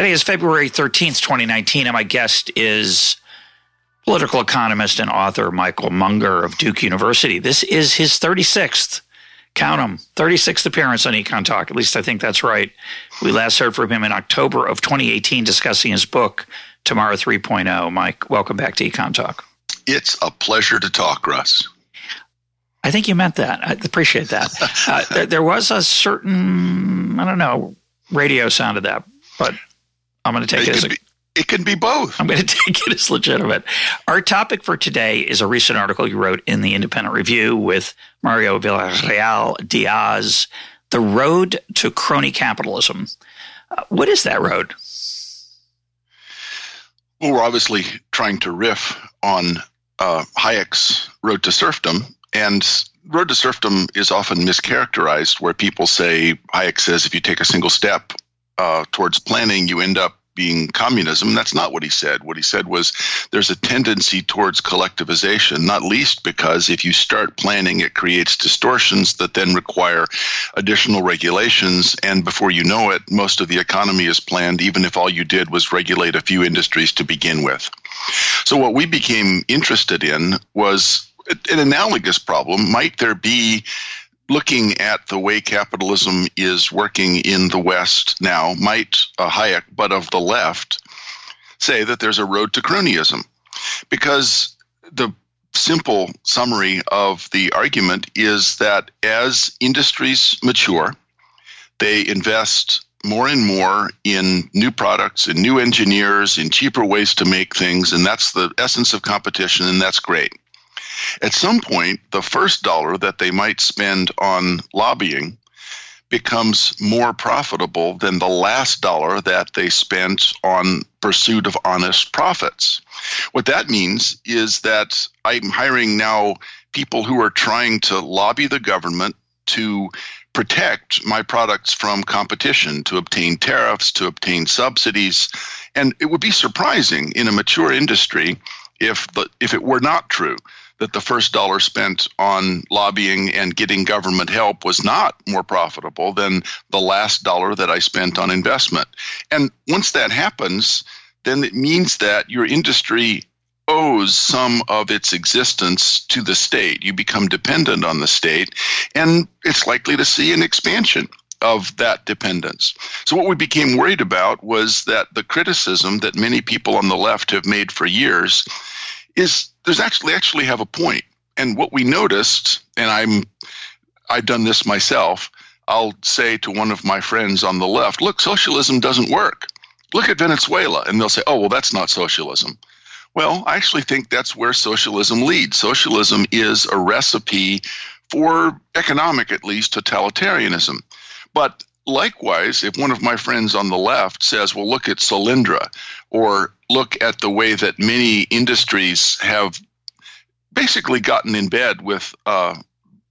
Today is February 13th, 2019, and my guest is political economist and author Michael Munger of Duke University. This is his 36th, count them, 36th appearance on EconTalk. At least I think that's right. We last heard from him in October of 2018 discussing his book, Tomorrow 3.0. Mike, welcome back to EconTalk. It's a pleasure to talk, Russ. I think you meant that. I appreciate that. Uh, there, there was a certain, I don't know, radio sound of that, but I'm going to take it, it as a, be, it can be both. I'm going to take it as legitimate. Our topic for today is a recent article you wrote in the Independent Review with Mario Villarreal Diaz, "The Road to Crony Capitalism." Uh, what is that road? Well, we're obviously trying to riff on uh, Hayek's Road to Serfdom, and Road to Serfdom is often mischaracterized, where people say Hayek says if you take a single step uh, towards planning, you end up being communism. That's not what he said. What he said was there's a tendency towards collectivization, not least because if you start planning, it creates distortions that then require additional regulations. And before you know it, most of the economy is planned, even if all you did was regulate a few industries to begin with. So, what we became interested in was an analogous problem. Might there be looking at the way capitalism is working in the West now, might uh, Hayek, but of the left, say that there's a road to cronyism. Because the simple summary of the argument is that as industries mature, they invest more and more in new products and new engineers in cheaper ways to make things and that's the essence of competition and that's great at some point, the first dollar that they might spend on lobbying becomes more profitable than the last dollar that they spent on pursuit of honest profits. What that means is that I'm hiring now people who are trying to lobby the government to protect my products from competition, to obtain tariffs, to obtain subsidies. And it would be surprising in a mature industry if the, if it were not true that the first dollar spent on lobbying and getting government help was not more profitable than the last dollar that I spent on investment. And once that happens, then it means that your industry owes some of its existence to the state. You become dependent on the state, and it's likely to see an expansion of that dependence. So, what we became worried about was that the criticism that many people on the left have made for years is there's actually actually have a point. And what we noticed, and I'm I've done this myself. I'll say to one of my friends on the left, "Look, socialism doesn't work. Look at Venezuela," and they'll say, "Oh, well, that's not socialism." Well, I actually think that's where socialism leads. Socialism is a recipe for economic, at least, totalitarianism. But likewise, if one of my friends on the left says, well, look at Solyndra, or look at the way that many industries have basically gotten in bed with uh,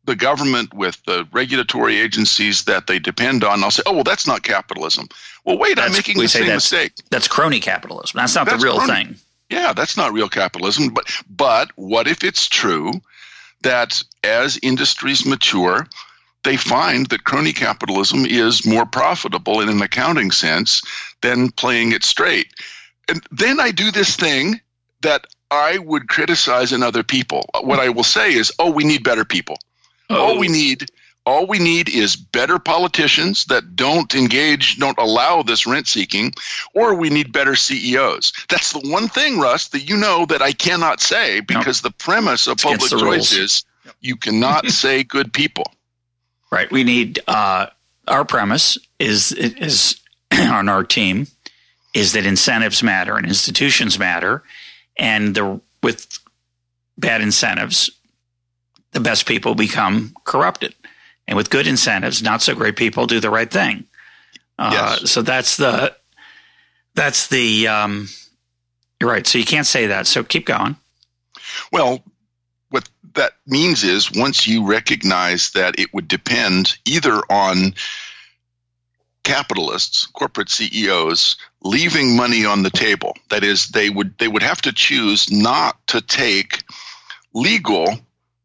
the government, with the regulatory agencies that they depend on, I'll say, oh, well, that's not capitalism. Well, wait, that's, I'm making the same that's, mistake. That's crony capitalism. That's not that's the real crony. thing. Yeah, that's not real capitalism. But, but what if it's true that as industries mature, they find that crony capitalism is more profitable in an accounting sense than playing it straight. And then I do this thing that I would criticize in other people. What I will say is, oh, we need better people. Oh. All we need all we need is better politicians that don't engage, don't allow this rent seeking, or we need better CEOs. That's the one thing, Russ, that you know that I cannot say because the premise of public choice is you cannot say good people. Right. We need uh, our premise is is on our team is that incentives matter and institutions matter, and the with bad incentives, the best people become corrupted, and with good incentives, not so great people do the right thing. Uh, yes. So that's the That's the. Um, you're right. So you can't say that. So keep going. Well, what that means is once you recognize that it would depend either on capitalists, corporate CEOs leaving money on the table. That is, they would they would have to choose not to take legal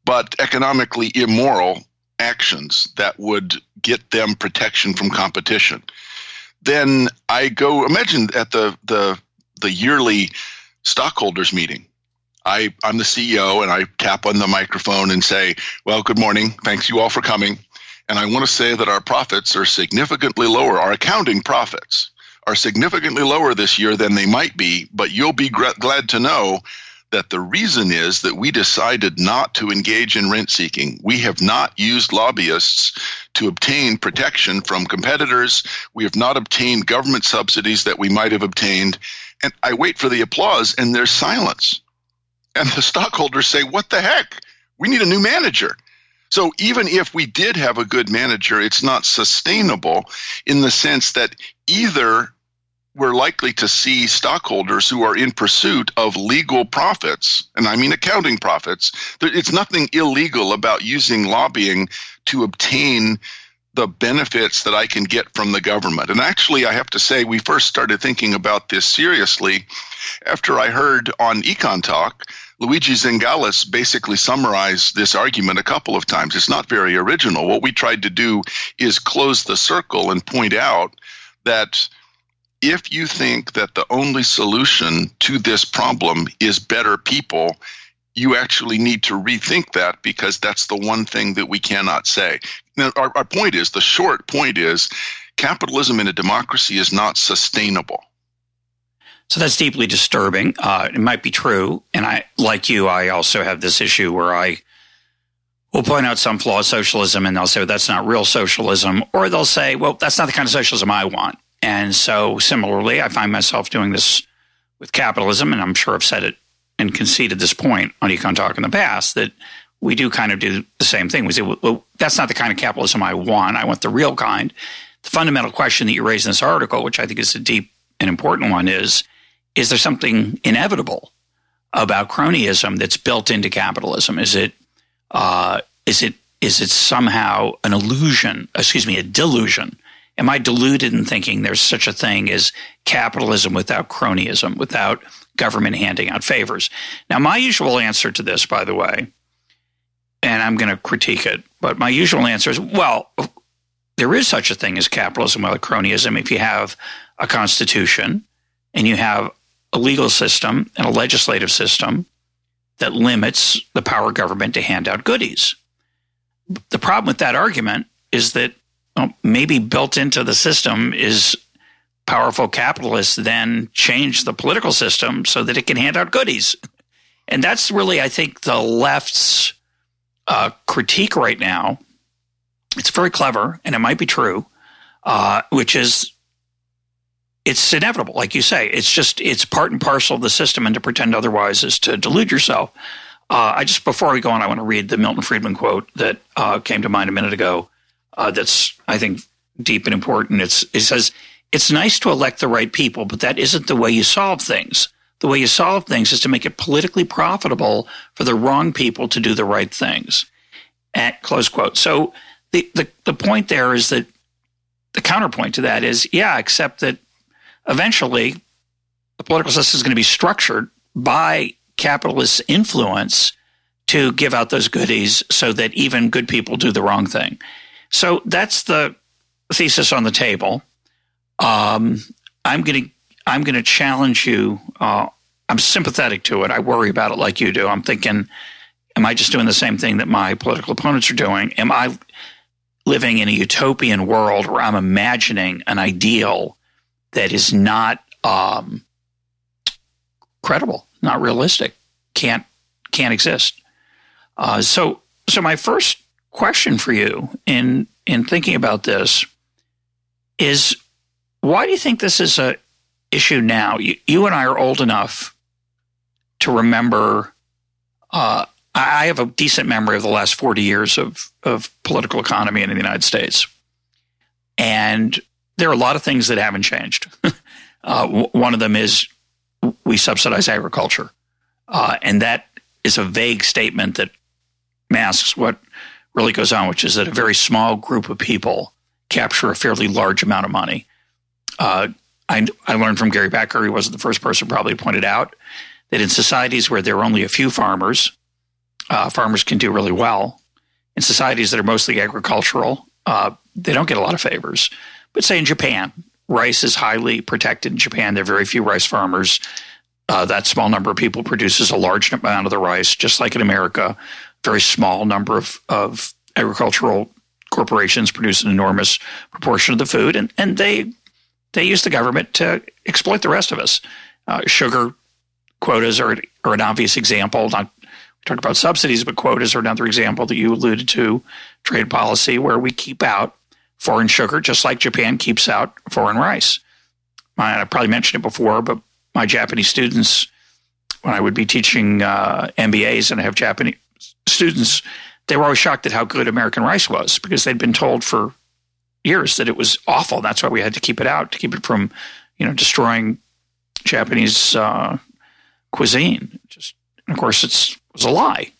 but economically immoral actions that would get them protection from competition. Then I go imagine at the the the yearly stockholders meeting. I, I'm the CEO and I tap on the microphone and say, Well, good morning. Thanks you all for coming. And I want to say that our profits are significantly lower. Our accounting profits are significantly lower this year than they might be, but you'll be glad to know that the reason is that we decided not to engage in rent seeking. We have not used lobbyists to obtain protection from competitors. We have not obtained government subsidies that we might have obtained. And I wait for the applause, and there's silence. And the stockholders say, What the heck? We need a new manager. So even if we did have a good manager, it's not sustainable in the sense that either we're likely to see stockholders who are in pursuit of legal profits, and I mean accounting profits. It's nothing illegal about using lobbying to obtain the benefits that I can get from the government. And actually, I have to say, we first started thinking about this seriously after I heard on EconTalk. Luigi Zingales basically summarized this argument a couple of times. It's not very original. What we tried to do is close the circle and point out that if you think that the only solution to this problem is better people, you actually need to rethink that because that's the one thing that we cannot say. Now, our, our point is the short point is capitalism in a democracy is not sustainable. So that's deeply disturbing. Uh, it might be true. And I, like you, I also have this issue where I will point out some flaws socialism and they'll say, well, that's not real socialism. Or they'll say, well, that's not the kind of socialism I want. And so similarly, I find myself doing this with capitalism, and I'm sure I've said it and conceded this point on EconTalk in the past that we do kind of do the same thing. We say, well, that's not the kind of capitalism I want. I want the real kind. The fundamental question that you raise in this article, which I think is a deep and important one, is is there something inevitable about cronyism that's built into capitalism? Is it uh, is it is it somehow an illusion? Excuse me, a delusion am I deluded in thinking there's such a thing as capitalism without cronyism, without government handing out favors? Now, my usual answer to this, by the way, and I'm going to critique it, but my usual answer is well, there is such a thing as capitalism without cronyism if you have a constitution and you have a legal system and a legislative system that limits the power of government to hand out goodies. The problem with that argument is that maybe built into the system is powerful capitalists then change the political system so that it can hand out goodies. And that's really, I think, the left's uh, critique right now. It's very clever, and it might be true, uh, which is it's inevitable, like you say. It's just it's part and parcel of the system, and to pretend otherwise is to delude yourself. Uh, I just before we go on, I want to read the Milton Friedman quote that uh, came to mind a minute ago uh, that's I think deep and important. It's it says it's nice to elect the right people, but that isn't the way you solve things. The way you solve things is to make it politically profitable for the wrong people to do the right things. At close quote. So the, the, the point there is that the counterpoint to that is, yeah, except that eventually the political system is going to be structured by capitalist influence to give out those goodies so that even good people do the wrong thing. So that's the thesis on the table. Um, I'm going to I'm going to challenge you. Uh, I'm sympathetic to it. I worry about it like you do. I'm thinking, am I just doing the same thing that my political opponents are doing? Am I living in a utopian world where I'm imagining an ideal that is not um, credible, not realistic, can't can't exist? Uh, so, so my first question for you in in thinking about this is why do you think this is a issue now? You, you and I are old enough to remember. Uh, I have a decent memory of the last 40 years of, of political economy in the United States. And there are a lot of things that haven't changed. Uh, w- one of them is we subsidize agriculture. Uh, and that is a vague statement that masks what really goes on, which is that a very small group of people capture a fairly large amount of money. Uh, I, I learned from Gary Becker, he wasn't the first person probably pointed out, that in societies where there are only a few farmers, uh, farmers can do really well. In societies that are mostly agricultural, uh, they don't get a lot of favors. But say in Japan, rice is highly protected in Japan. There are very few rice farmers. Uh, that small number of people produces a large amount of the rice, just like in America. Very small number of, of agricultural corporations produce an enormous proportion of the food, and, and they they use the government to exploit the rest of us. Uh, sugar quotas are, are an obvious example. Not we talked about subsidies, but quotas are another example that you alluded to. Trade policy where we keep out foreign sugar, just like Japan keeps out foreign rice. I probably mentioned it before, but my Japanese students, when I would be teaching uh, MBAs and I have Japanese students, they were always shocked at how good American rice was because they'd been told for years that it was awful. That's why we had to keep it out to keep it from, you know, destroying Japanese uh, cuisine. Just, of course, it was a lie,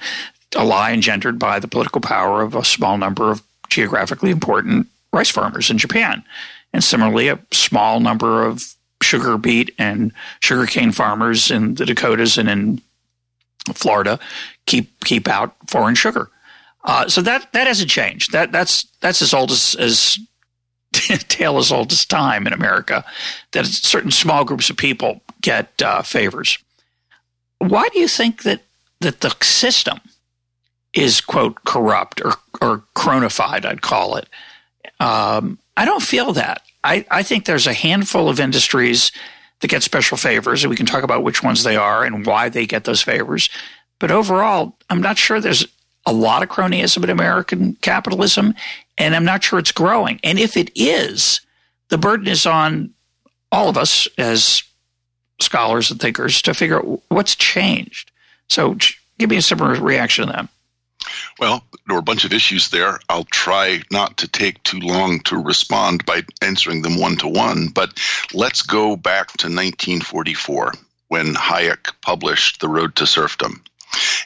a lie engendered by the political power of a small number of geographically important rice farmers in Japan, and similarly, a small number of sugar beet and sugarcane farmers in the Dakotas and in Florida keep keep out foreign sugar. Uh, so that that hasn't changed. That that's that's as old as as tale as old as time in America. That certain small groups of people get uh, favors. Why do you think that that the system is quote corrupt or or cronified? I'd call it. Um, I don't feel that. I, I think there's a handful of industries that get special favors, and we can talk about which ones they are and why they get those favors. But overall, I'm not sure there's a lot of cronyism in American capitalism, and I'm not sure it's growing. And if it is, the burden is on all of us as scholars and thinkers to figure out what's changed. So, give me a similar reaction to that. Well, there are a bunch of issues there. I'll try not to take too long to respond by answering them one to one, but let's go back to 1944 when Hayek published The Road to Serfdom.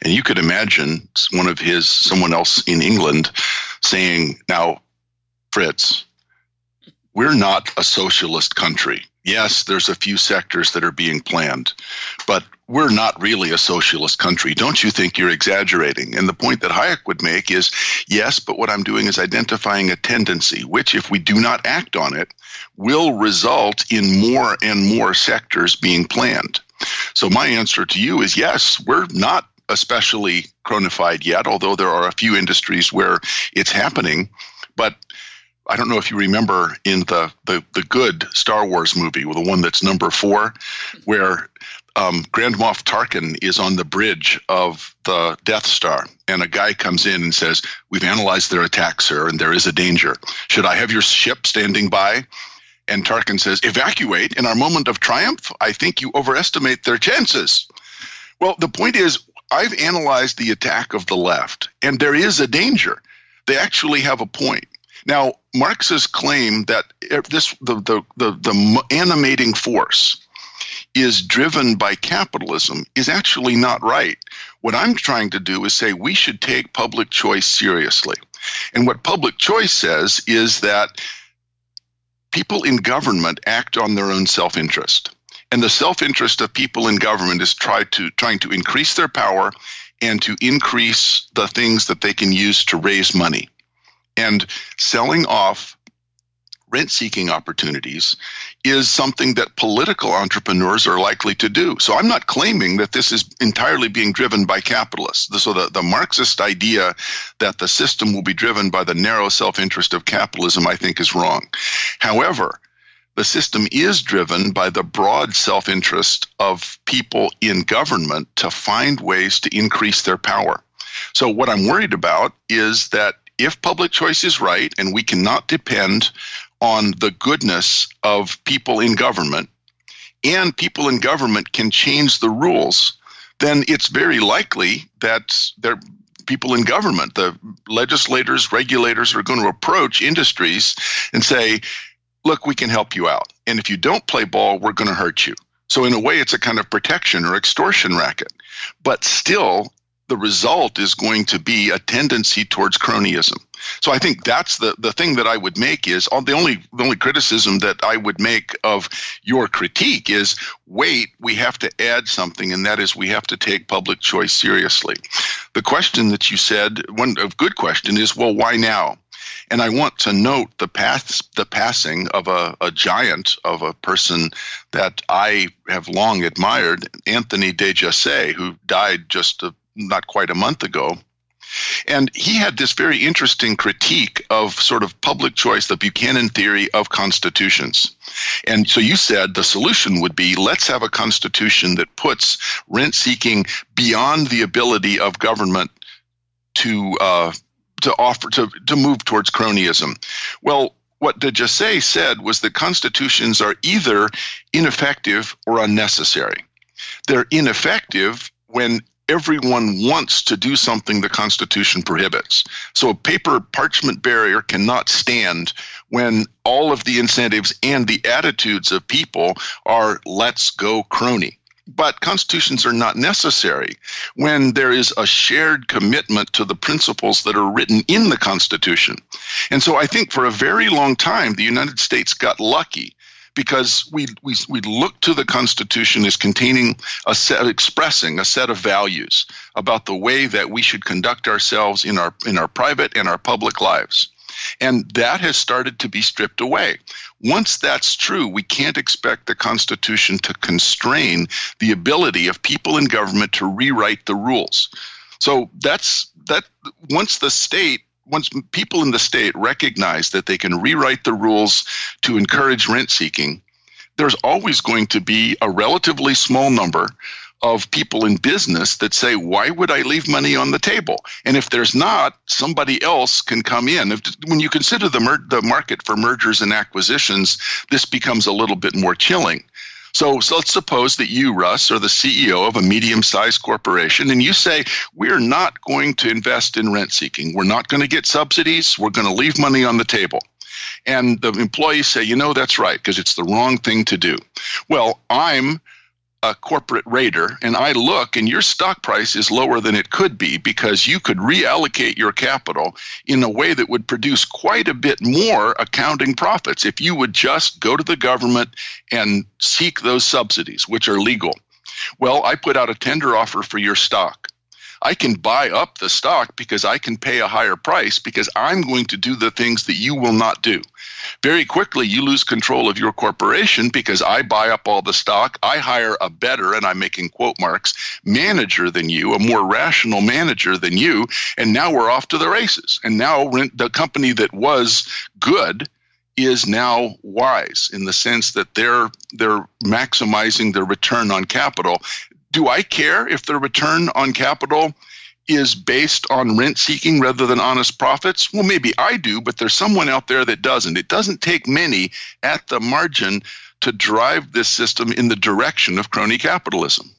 And you could imagine one of his, someone else in England saying, Now, Fritz, we're not a socialist country. Yes, there's a few sectors that are being planned, but we're not really a socialist country. Don't you think you're exaggerating? And the point that Hayek would make is yes, but what I'm doing is identifying a tendency, which, if we do not act on it, will result in more and more sectors being planned. So, my answer to you is yes, we're not especially cronified yet, although there are a few industries where it's happening. But I don't know if you remember in the, the, the good Star Wars movie, the one that's number four, where um, Grand Moff Tarkin is on the bridge of the Death Star, and a guy comes in and says, "We've analyzed their attack, sir, and there is a danger. Should I have your ship standing by?" And Tarkin says, "Evacuate in our moment of triumph. I think you overestimate their chances." Well, the point is, I've analyzed the attack of the left, and there is a danger. They actually have a point. Now, Marx's claim that this the, the, the, the animating force is driven by capitalism is actually not right. What I'm trying to do is say we should take public choice seriously. And what public choice says is that people in government act on their own self interest. And the self-interest of people in government is try to trying to increase their power and to increase the things that they can use to raise money. And selling off rent seeking opportunities is something that political entrepreneurs are likely to do. So I'm not claiming that this is entirely being driven by capitalists. So the, the Marxist idea that the system will be driven by the narrow self interest of capitalism, I think, is wrong. However, the system is driven by the broad self interest of people in government to find ways to increase their power. So, what I'm worried about is that if public choice is right and we cannot depend on the goodness of people in government, and people in government can change the rules, then it's very likely that there people in government, the legislators, regulators are going to approach industries and say, look, we can help you out. And if you don't play ball, we're going to hurt you. So, in a way, it's a kind of protection or extortion racket. But still, the result is going to be a tendency towards cronyism. So I think that's the, the thing that I would make is the only the only criticism that I would make of your critique is wait, we have to add something, and that is we have to take public choice seriously. The question that you said, one a good question is, well, why now? And I want to note the path, the passing of a, a giant, of a person that I have long admired, Anthony de Jasay, who died just a, not quite a month ago. And he had this very interesting critique of sort of public choice, the Buchanan theory of constitutions. And so you said the solution would be let's have a constitution that puts rent seeking beyond the ability of government to uh, to offer to, to move towards cronyism. Well, what de Jasay said was that constitutions are either ineffective or unnecessary. They're ineffective when everyone wants to do something the Constitution prohibits. So a paper parchment barrier cannot stand when all of the incentives and the attitudes of people are let's go crony. But constitutions are not necessary when there is a shared commitment to the principles that are written in the Constitution. And so I think for a very long time, the United States got lucky because we, we, we look to the Constitution as containing a set, expressing a set of values about the way that we should conduct ourselves in our, in our private and our public lives. And that has started to be stripped away. Once that's true, we can't expect the Constitution to constrain the ability of people in government to rewrite the rules. So that's that once the state once people in the state recognize that they can rewrite the rules to encourage rent seeking, there's always going to be a relatively small number of people in business that say, why would I leave money on the table? And if there's not, somebody else can come in. If, when you consider the, mer- the market for mergers and acquisitions, this becomes a little bit more chilling. So, so, let's suppose that you, Russ, are the CEO of a medium sized corporation and you say, we're not going to invest in rent seeking. We're not going to get subsidies. We're going to leave money on the table. And the employees say, you know, that's right, because it's the wrong thing to do. Well, I'm a corporate raider and I look and your stock price is lower than it could be because you could reallocate your capital in a way that would produce quite a bit more accounting profits if you would just go to the government and seek those subsidies, which are legal. Well, I put out a tender offer for your stock. I can buy up the stock because I can pay a higher price because I'm going to do the things that you will not do. Very quickly, you lose control of your corporation because I buy up all the stock. I hire a better, and I'm making quote marks, manager than you, a more rational manager than you. And now we're off to the races. And now the company that was good is now wise in the sense that they're they're maximizing their return on capital do I care if the return on capital is based on rent seeking rather than honest profits? Well, maybe I do, but there's someone out there that doesn't. It doesn't take many at the margin to drive this system in the direction of crony capitalism.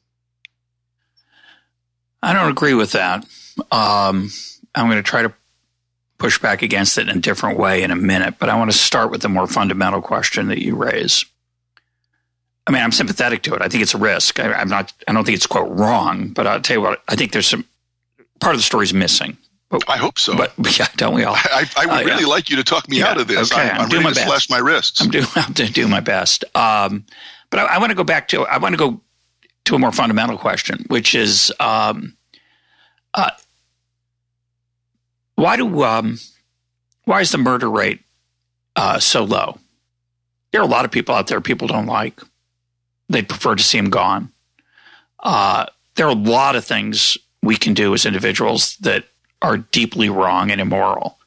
I don't agree with that. Um, I'm going to try to push back against it in a different way in a minute, but I want to start with the more fundamental question that you raise. I mean, I'm sympathetic to it. I think it's a risk. I, am not. I don't think it's quote wrong, but I'll tell you what. I think there's some part of the story is missing. But, I hope so. But yeah, don't we all? I, I would uh, really yeah. like you to talk me yeah. out of this. Okay, I'm, I'm, I'm doing my best. slash my wrists. I'm doing. I'm doing my best. Um, but I, I want to go back to. I want to go to a more fundamental question, which is, um, uh, why do um, why is the murder rate uh, so low? There are a lot of people out there people don't like they'd prefer to see him gone. Uh, there are a lot of things we can do as individuals that are deeply wrong and immoral.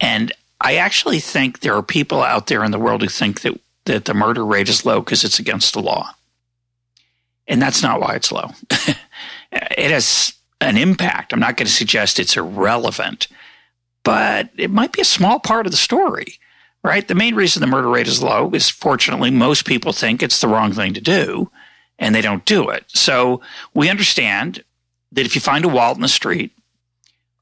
And I actually think there are people out there in the world who think that, that the murder rate is low because it's against the law. And that's not why it's low. it has an impact. I'm not going to suggest it's irrelevant, but it might be a small part of the story right? The main reason the murder rate is low is fortunately most people think it's the wrong thing to do and they don't do it. So we understand that if you find a wallet in the street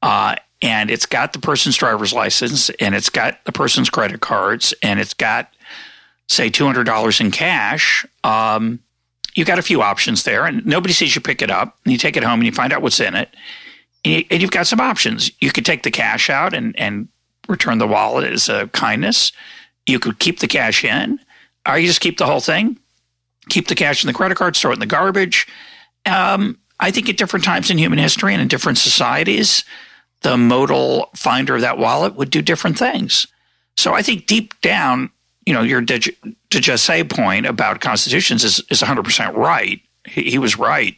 uh, and it's got the person's driver's license and it's got the person's credit cards and it's got, say, $200 in cash, um, you got a few options there and nobody sees you pick it up and you take it home and you find out what's in it. And you've got some options. You could take the cash out and, and return the wallet as a kindness. You could keep the cash in, or you just keep the whole thing, keep the cash in the credit card, throw it in the garbage. Um, I think at different times in human history and in different societies, the modal finder of that wallet would do different things. So I think deep down, you know, de Jasay point about constitutions is, is 100% right. He, he, was right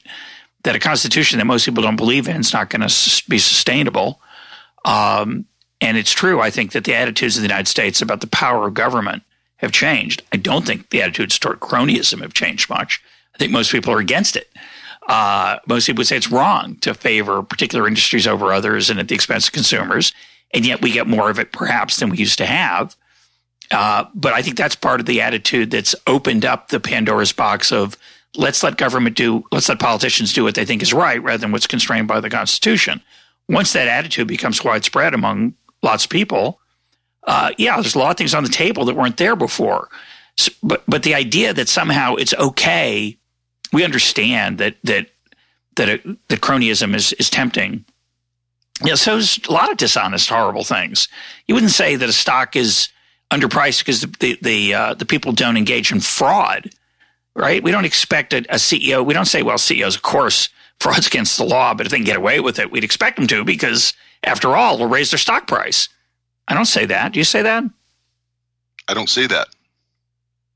that a constitution that most people don't believe in is not going to be sustainable. Um, and it's true, I think, that the attitudes of the United States about the power of government have changed. I don't think the attitudes toward cronyism have changed much. I think most people are against it. Uh, most people would say it's wrong to favor particular industries over others and at the expense of consumers. And yet we get more of it perhaps than we used to have. Uh, but I think that's part of the attitude that's opened up the Pandora's box of let's let government do, let's let politicians do what they think is right rather than what's constrained by the Constitution. Once that attitude becomes widespread among lots of people, uh, yeah, there's a lot of things on the table that weren't there before. So, but but the idea that somehow it's okay we understand that that that that cronyism is is tempting. Yeah, so there's a lot of dishonest, horrible things. You wouldn't say that a stock is underpriced because the the the, uh, the people don't engage in fraud, right? We don't expect a, a, CEO. We don't say, well, CEOs, of course, fraud's against the law, but if they can get away with it, we'd expect them to because, after all, they'll raise their stock price. I don't say that. Do you say that? I don't say that.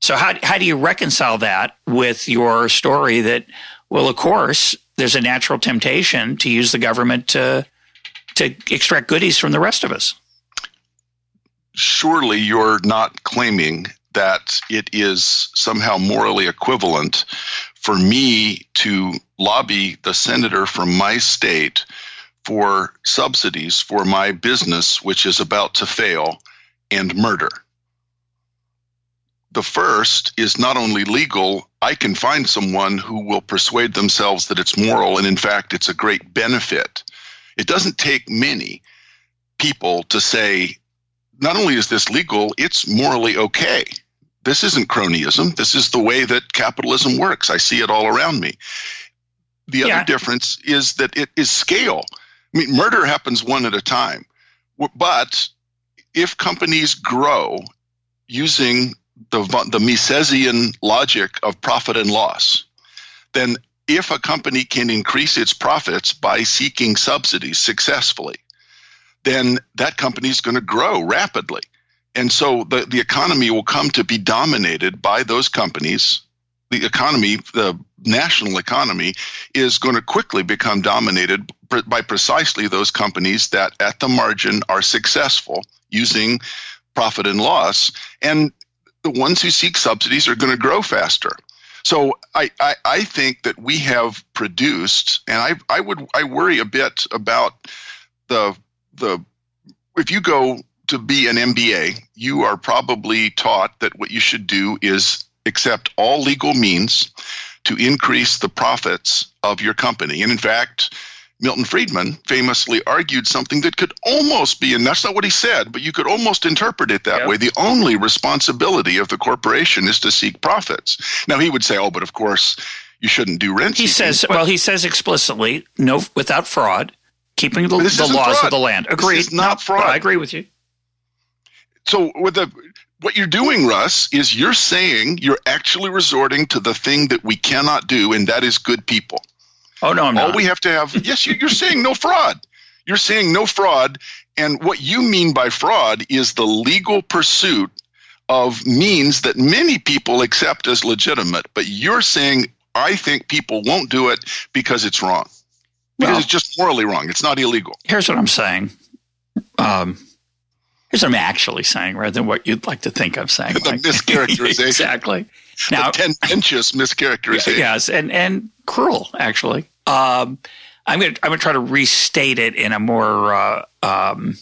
So how how do you reconcile that with your story that well of course there's a natural temptation to use the government to to extract goodies from the rest of us? Surely you're not claiming that it is somehow morally equivalent for me to lobby the senator from my state for subsidies for my business which is about to fail and murder the first is not only legal, I can find someone who will persuade themselves that it's moral and, in fact, it's a great benefit. It doesn't take many people to say, not only is this legal, it's morally okay. This isn't cronyism. This is the way that capitalism works. I see it all around me. The yeah. other difference is that it is scale. I mean, murder happens one at a time. But if companies grow using the, the Misesian logic of profit and loss, then if a company can increase its profits by seeking subsidies successfully, then that company is going to grow rapidly. And so the, the economy will come to be dominated by those companies. The economy, the national economy, is going to quickly become dominated by precisely those companies that at the margin are successful using profit and loss. And the ones who seek subsidies are going to grow faster. So I, I, I, think that we have produced, and I, I would I worry a bit about the the if you go to be an MBA, you are probably taught that what you should do is accept all legal means to increase the profits of your company. And in fact, Milton Friedman famously argued something that could almost be, and that's not what he said, but you could almost interpret it that yep. way. The only responsibility of the corporation is to seek profits. Now he would say, "Oh, but of course, you shouldn't do rent." He says, "Well, he says explicitly, no, without fraud, keeping the, the laws fraud. of the land." Agreed. This not no, fraud. I agree with you. So with the what you're doing, Russ, is you're saying you're actually resorting to the thing that we cannot do, and that is good people. Oh no, I'm All not. we have to have yes, you're saying no fraud. You're saying no fraud, and what you mean by fraud is the legal pursuit of means that many people accept as legitimate. But you're saying I think people won't do it because it's wrong. Because well, it's just morally wrong. It's not illegal. Here's what I'm saying. Um, here's what I'm actually saying, rather than what you'd like to think I'm saying. the like, mischaracterization. exactly. Now, the tendentious mischaracterization. Yes, and and cruel actually. Um, I'm gonna I'm gonna try to restate it in a more uh, um,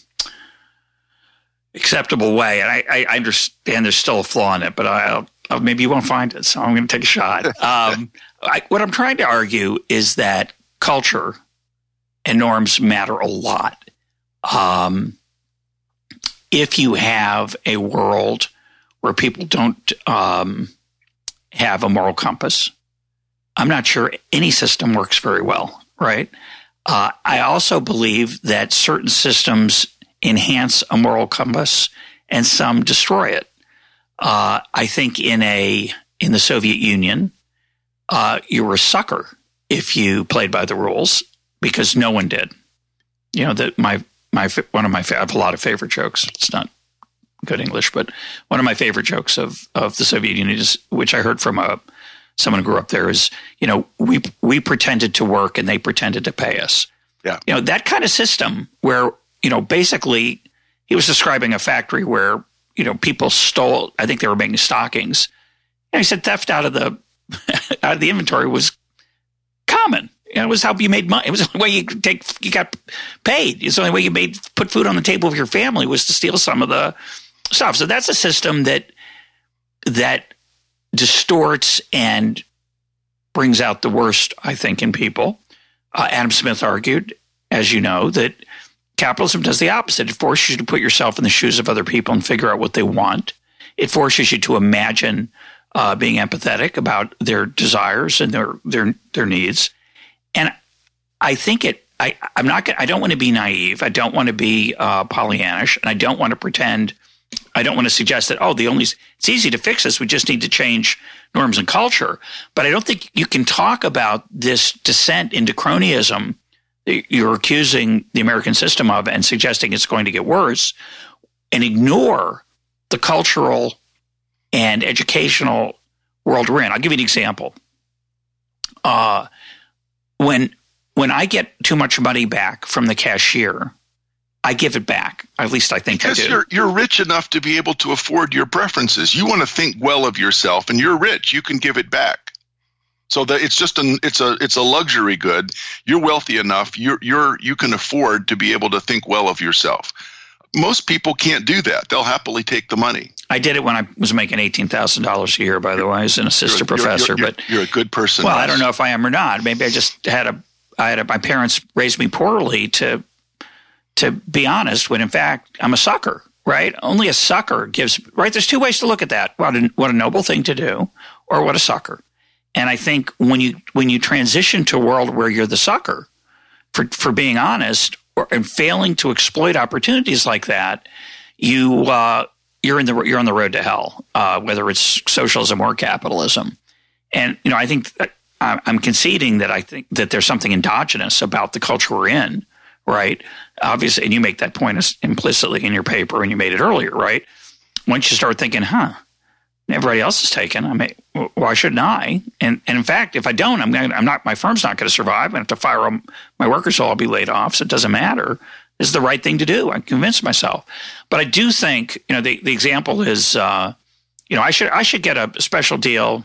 acceptable way, and I, I, understand there's still a flaw in it, but I'll, I'll, maybe you won't find it, so I'm going to take a shot. Um, I, what I'm trying to argue is that culture and norms matter a lot. um, if you have a world where people don't um, have a moral compass, I'm not sure any system works very well, right? Uh, I also believe that certain systems enhance a moral compass and some destroy it. Uh, I think in a in the Soviet Union, uh, you were a sucker if you played by the rules because no one did. You know that my my one of my I have a lot of favorite jokes. It's not good English, but one of my favorite jokes of of the Soviet Union is which I heard from a someone who grew up there is you know we we pretended to work and they pretended to pay us. Yeah, you know that kind of system where you know basically he was describing a factory where you know people stole. I think they were making stockings. And he said theft out of the out of the inventory was common. It was how you made money. It was the only way you take you got paid. It's the only way you made put food on the table of your family was to steal some of the stuff. So that's a system that that distorts and brings out the worst, I think, in people. Uh, Adam Smith argued, as you know, that capitalism does the opposite. It forces you to put yourself in the shoes of other people and figure out what they want. It forces you to imagine uh, being empathetic about their desires and their their their needs. And I think it. I, I'm not. I don't want to be naive. I don't want to be uh, Pollyannish, and I don't want to pretend. I don't want to suggest that. Oh, the only it's easy to fix this. We just need to change norms and culture. But I don't think you can talk about this descent into cronyism that you're accusing the American system of and suggesting it's going to get worse, and ignore the cultural and educational world we're in. I'll give you an example. Uh, when when I get too much money back from the cashier, I give it back. At least I think because I do. You're, you're rich enough to be able to afford your preferences. You want to think well of yourself, and you're rich. You can give it back. So that it's just an it's a it's a luxury good. You're wealthy enough. You're you're you can afford to be able to think well of yourself. Most people can't do that. They'll happily take the money. I did it when I was making eighteen thousand dollars a year. By the way, as an assistant you're, professor. You're, you're, but you're a good person. Well, I don't know if I am or not. Maybe I just had a I had a, my parents raised me poorly to to be honest. When in fact I'm a sucker. Right? Only a sucker gives. Right? There's two ways to look at that. What a, what a noble thing to do, or what a sucker. And I think when you when you transition to a world where you're the sucker, for for being honest, or, and failing to exploit opportunities like that, you uh, you're in the you're on the road to hell. Uh, whether it's socialism or capitalism, and you know I think I'm conceding that I think that there's something endogenous about the culture we're in, right? Obviously, and you make that point implicitly in your paper, and you made it earlier, right? Once you start thinking, huh, everybody else is taken. I mean, why shouldn't I? And, and in fact, if I don't, I'm going I'm not, my firm's not going to survive. To have to fire them. my workers, so I'll be laid off. So it doesn't matter. This is the right thing to do. I convinced myself. But I do think, you know, the, the example is, uh, you know, I should, I should get a special deal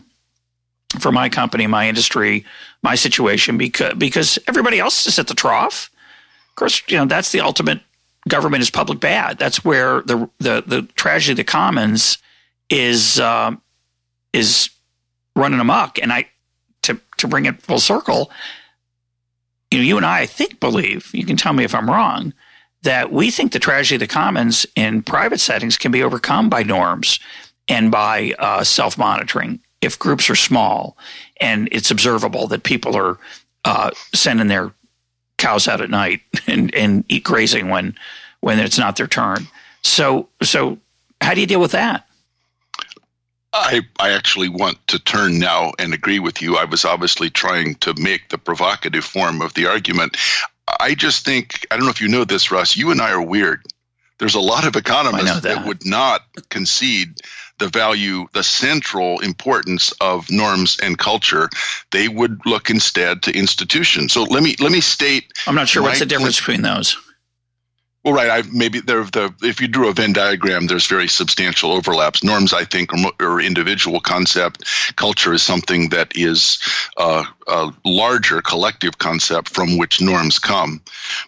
for my company, my industry, my situation because, because everybody else is at the trough. Of course, you know, that's the ultimate government is public bad. That's where the, the, the tragedy of the commons is uh, is running amok. And I to to bring it full circle, you know, you and I, I think believe you can tell me if I'm wrong that we think the tragedy of the commons in private settings can be overcome by norms and by uh, self monitoring if groups are small and it's observable that people are uh, sending their cows out at night and, and eat grazing when when it's not their turn. So so how do you deal with that? I, I actually want to turn now and agree with you. I was obviously trying to make the provocative form of the argument. I just think, I don't know if you know this, Russ, you and I are weird. There's a lot of economists that. that would not concede the value, the central importance of norms and culture. They would look instead to institutions. So let me let me state. I'm not sure what's the difference between those. Well, right. I maybe there the if you drew a Venn diagram, there's very substantial overlaps. Norms, I think, are, are individual concept. Culture is something that is uh, a larger collective concept from which norms come.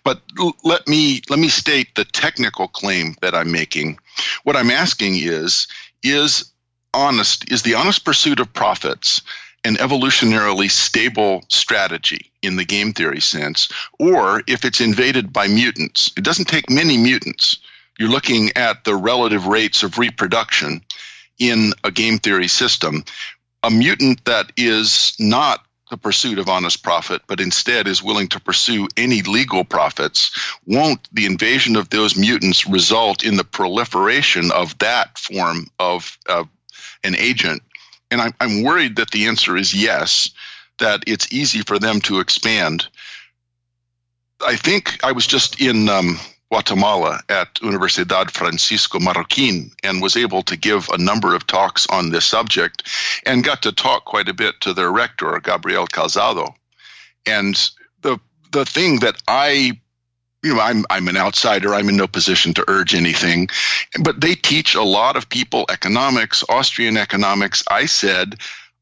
But let me let me state the technical claim that I'm making. What I'm asking is is honest is the honest pursuit of profits an evolutionarily stable strategy in the game theory sense, or if it's invaded by mutants. It doesn't take many mutants. You're looking at the relative rates of reproduction in a game theory system. A mutant that is not the pursuit of honest profit, but instead is willing to pursue any legal profits, won't the invasion of those mutants result in the proliferation of that form of an agent? And I'm, I'm worried that the answer is yes, that it's easy for them to expand. I think I was just in um, Guatemala at Universidad Francisco Marroquin and was able to give a number of talks on this subject and got to talk quite a bit to their rector, Gabriel Calzada. And the the thing that I you know, I'm I'm an outsider. I'm in no position to urge anything, but they teach a lot of people economics, Austrian economics. I said,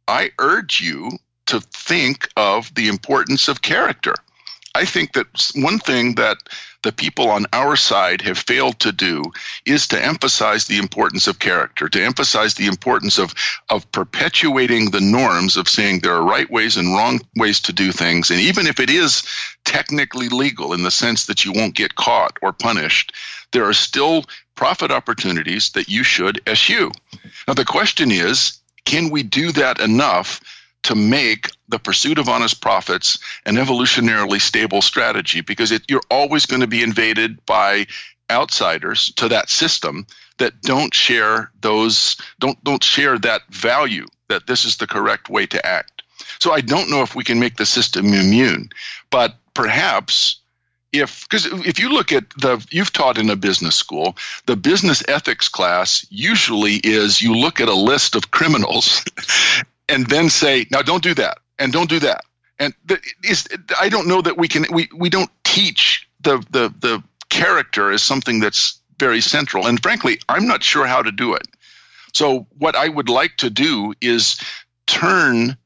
I urge you to think of the importance of character. I think that one thing that the people on our side have failed to do is to emphasize the importance of character, to emphasize the importance of, of perpetuating the norms of saying there are right ways and wrong ways to do things. And even if it is technically legal in the sense that you won't get caught or punished, there are still profit opportunities that you should eschew. Now, the question is, can we do that enough to make the pursuit of honest profits an evolutionarily stable strategy because it, you're always going to be invaded by outsiders to that system that don't share those don't don't share that value that this is the correct way to act. So I don't know if we can make the system immune, but perhaps if because if you look at the you've taught in a business school the business ethics class usually is you look at a list of criminals and then say, now don't do that and don't do that. And the, is, I don't know that we can, we, we don't teach the, the, the character as something that's very central. And frankly, I'm not sure how to do it. So what I would like to do is turn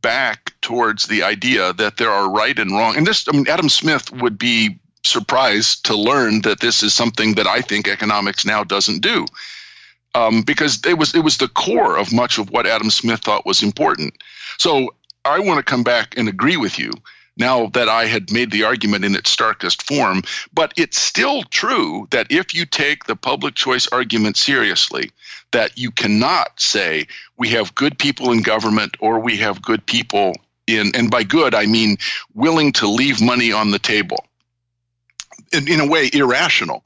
back towards the idea that there are right and wrong. And this, I mean, Adam Smith would be surprised to learn that this is something that I think economics now doesn't do um, because it was it was the core of much of what Adam Smith thought was important. So I want to come back and agree with you now that I had made the argument in its starkest form. But it's still true that if you take the public choice argument seriously, that you cannot say we have good people in government or we have good people in, and by good I mean willing to leave money on the table. In, in a way, irrational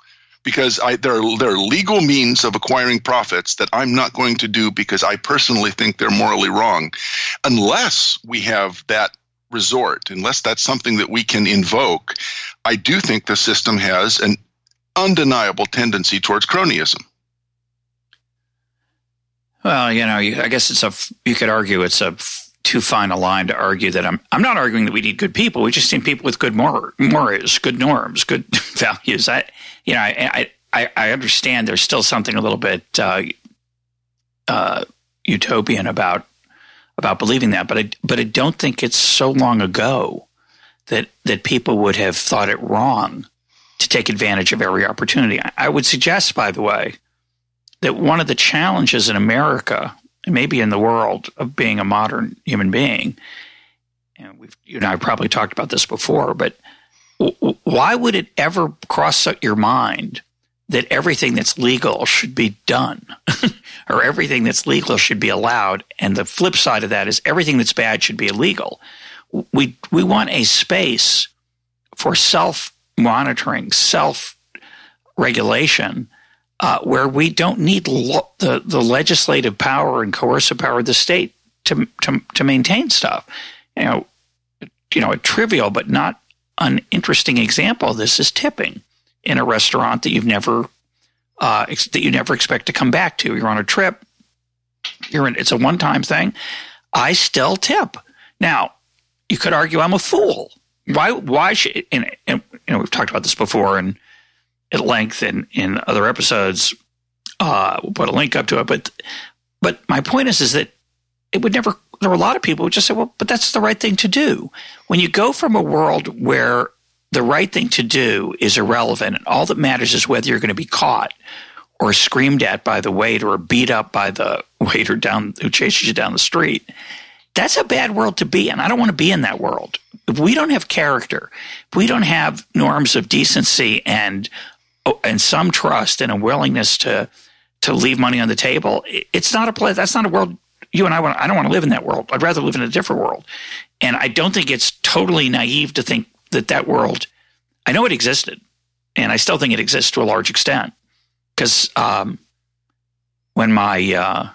because I, there, are, there are legal means of acquiring profits that I'm not going to do because I personally think they're morally wrong, unless we have that resort, unless that's something that we can invoke. I do think the system has an undeniable tendency towards cronyism. Well, you know, I guess it's a. You could argue it's a too fine a line to argue that I'm. I'm not arguing that we need good people. We just need people with good mor- morals, good norms, good values. I, you know, I, I, I understand there's still something a little bit uh, uh, utopian about about believing that, but I, but I don't think it's so long ago that that people would have thought it wrong to take advantage of every opportunity. I, I would suggest, by the way, that one of the challenges in America maybe in the world of being a modern human being. And we've, you and I've probably talked about this before, but why would it ever cross your mind that everything that's legal should be done or everything that's legal should be allowed? And the flip side of that is everything that's bad should be illegal. We, we want a space for self monitoring, self regulation uh, where we don't need lo- the the legislative power and coercive power of the state to to to maintain stuff. You know, you know, a trivial but not uninteresting example of this is tipping in a restaurant that you've never uh, ex- that you never expect to come back to. You're on a trip. You're in. It's a one time thing. I still tip. Now, you could argue I'm a fool. Why? Why should? And, and you know, we've talked about this before, and at length in, in other episodes. Uh, we'll put a link up to it. But but my point is is that it would never there were a lot of people who just say, well, but that's the right thing to do. When you go from a world where the right thing to do is irrelevant and all that matters is whether you're going to be caught or screamed at by the waiter or beat up by the waiter down who chases you down the street. that's a bad world to be in. I don't want to be in that world. If we don't have character, if we don't have norms of decency and and some trust and a willingness to to leave money on the table, it's not a place. That's not a world you and I want. I don't want to live in that world. I'd rather live in a different world. And I don't think it's totally naive to think that that world. I know it existed, and I still think it exists to a large extent. Because um, when my uh,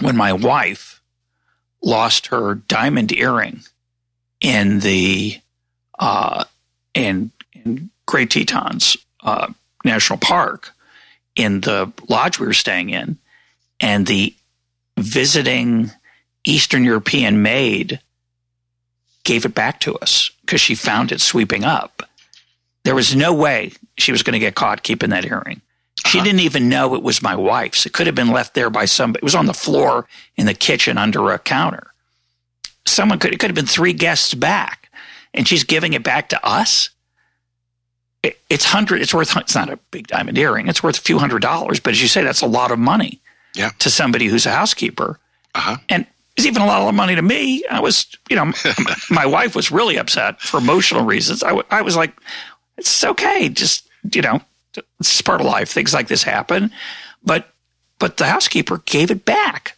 when my wife lost her diamond earring in the uh, in, in Great Tetons uh, National Park in the lodge we were staying in, and the visiting Eastern European maid gave it back to us because she found it sweeping up. There was no way she was going to get caught keeping that earring. She uh-huh. didn't even know it was my wife's. It could have been left there by somebody. It was on the floor in the kitchen under a counter. Someone could, it could have been three guests back and she's giving it back to us. It, it's hundred, it's worth, it's not a big diamond earring. It's worth a few hundred dollars, but as you say, that's a lot of money yeah. to somebody who's a housekeeper. Uh-huh. And it's even a lot of money to me. I was, you know, my wife was really upset for emotional reasons. I, w- I was like, it's okay. Just, you know, it's part of life. Things like this happen. But, but the housekeeper gave it back.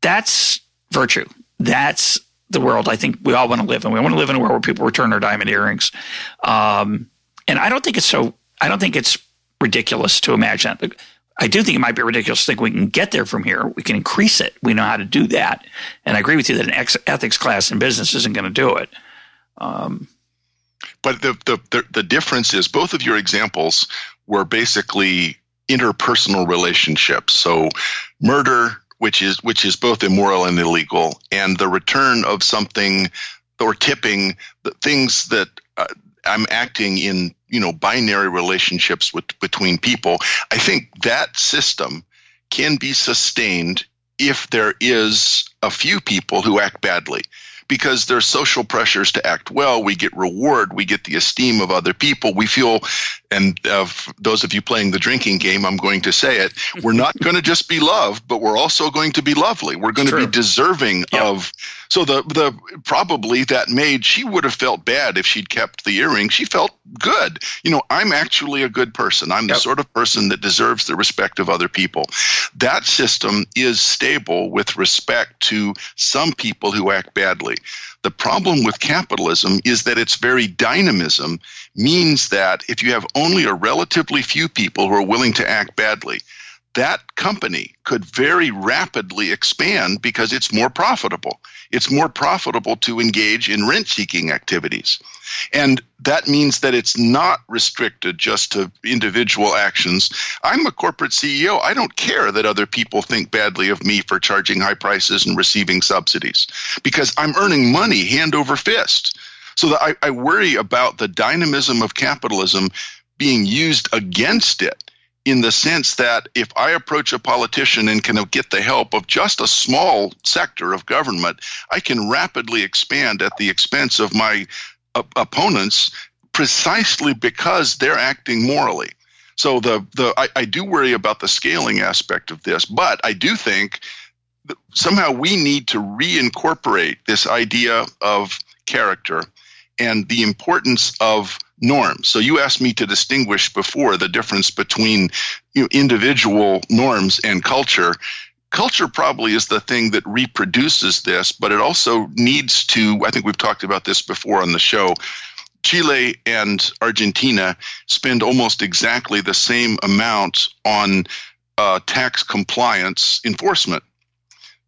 That's virtue. That's the world I think we all want to live in. We want to live in a world where people return their diamond earrings. Um, and I don't think it's so, I don't think it's ridiculous to imagine. I do think it might be ridiculous to think we can get there from here. We can increase it. We know how to do that. And I agree with you that an ethics class in business isn't going to do it. Um, but the, the, the, the difference is both of your examples were basically interpersonal relationships. So murder, which is which is both immoral and illegal, and the return of something or tipping the things that uh, I'm acting in you know binary relationships with between people. I think that system can be sustained if there is a few people who act badly because there's social pressures to act well. We get reward. We get the esteem of other people. We feel, and uh, those of you playing the drinking game, I'm going to say it. We're not going to just be loved, but we're also going to be lovely. We're going to be deserving of. So the the probably that maid she would have felt bad if she'd kept the earring. She felt good. You know, I'm actually a good person. I'm yep. the sort of person that deserves the respect of other people. That system is stable with respect to some people who act badly. The problem with capitalism is that its very dynamism means that if you have only a relatively few people who are willing to act badly, that company could very rapidly expand because it's more profitable. It's more profitable to engage in rent seeking activities. And that means that it's not restricted just to individual actions. I'm a corporate CEO. I don't care that other people think badly of me for charging high prices and receiving subsidies because I'm earning money hand over fist. So I, I worry about the dynamism of capitalism being used against it in the sense that if I approach a politician and can get the help of just a small sector of government, I can rapidly expand at the expense of my uh, opponents precisely because they're acting morally. So the the I, I do worry about the scaling aspect of this, but I do think somehow we need to reincorporate this idea of character and the importance of norms. So you asked me to distinguish before the difference between you know, individual norms and culture. Culture probably is the thing that reproduces this, but it also needs to, I think we've talked about this before on the show. Chile and Argentina spend almost exactly the same amount on uh, tax compliance enforcement.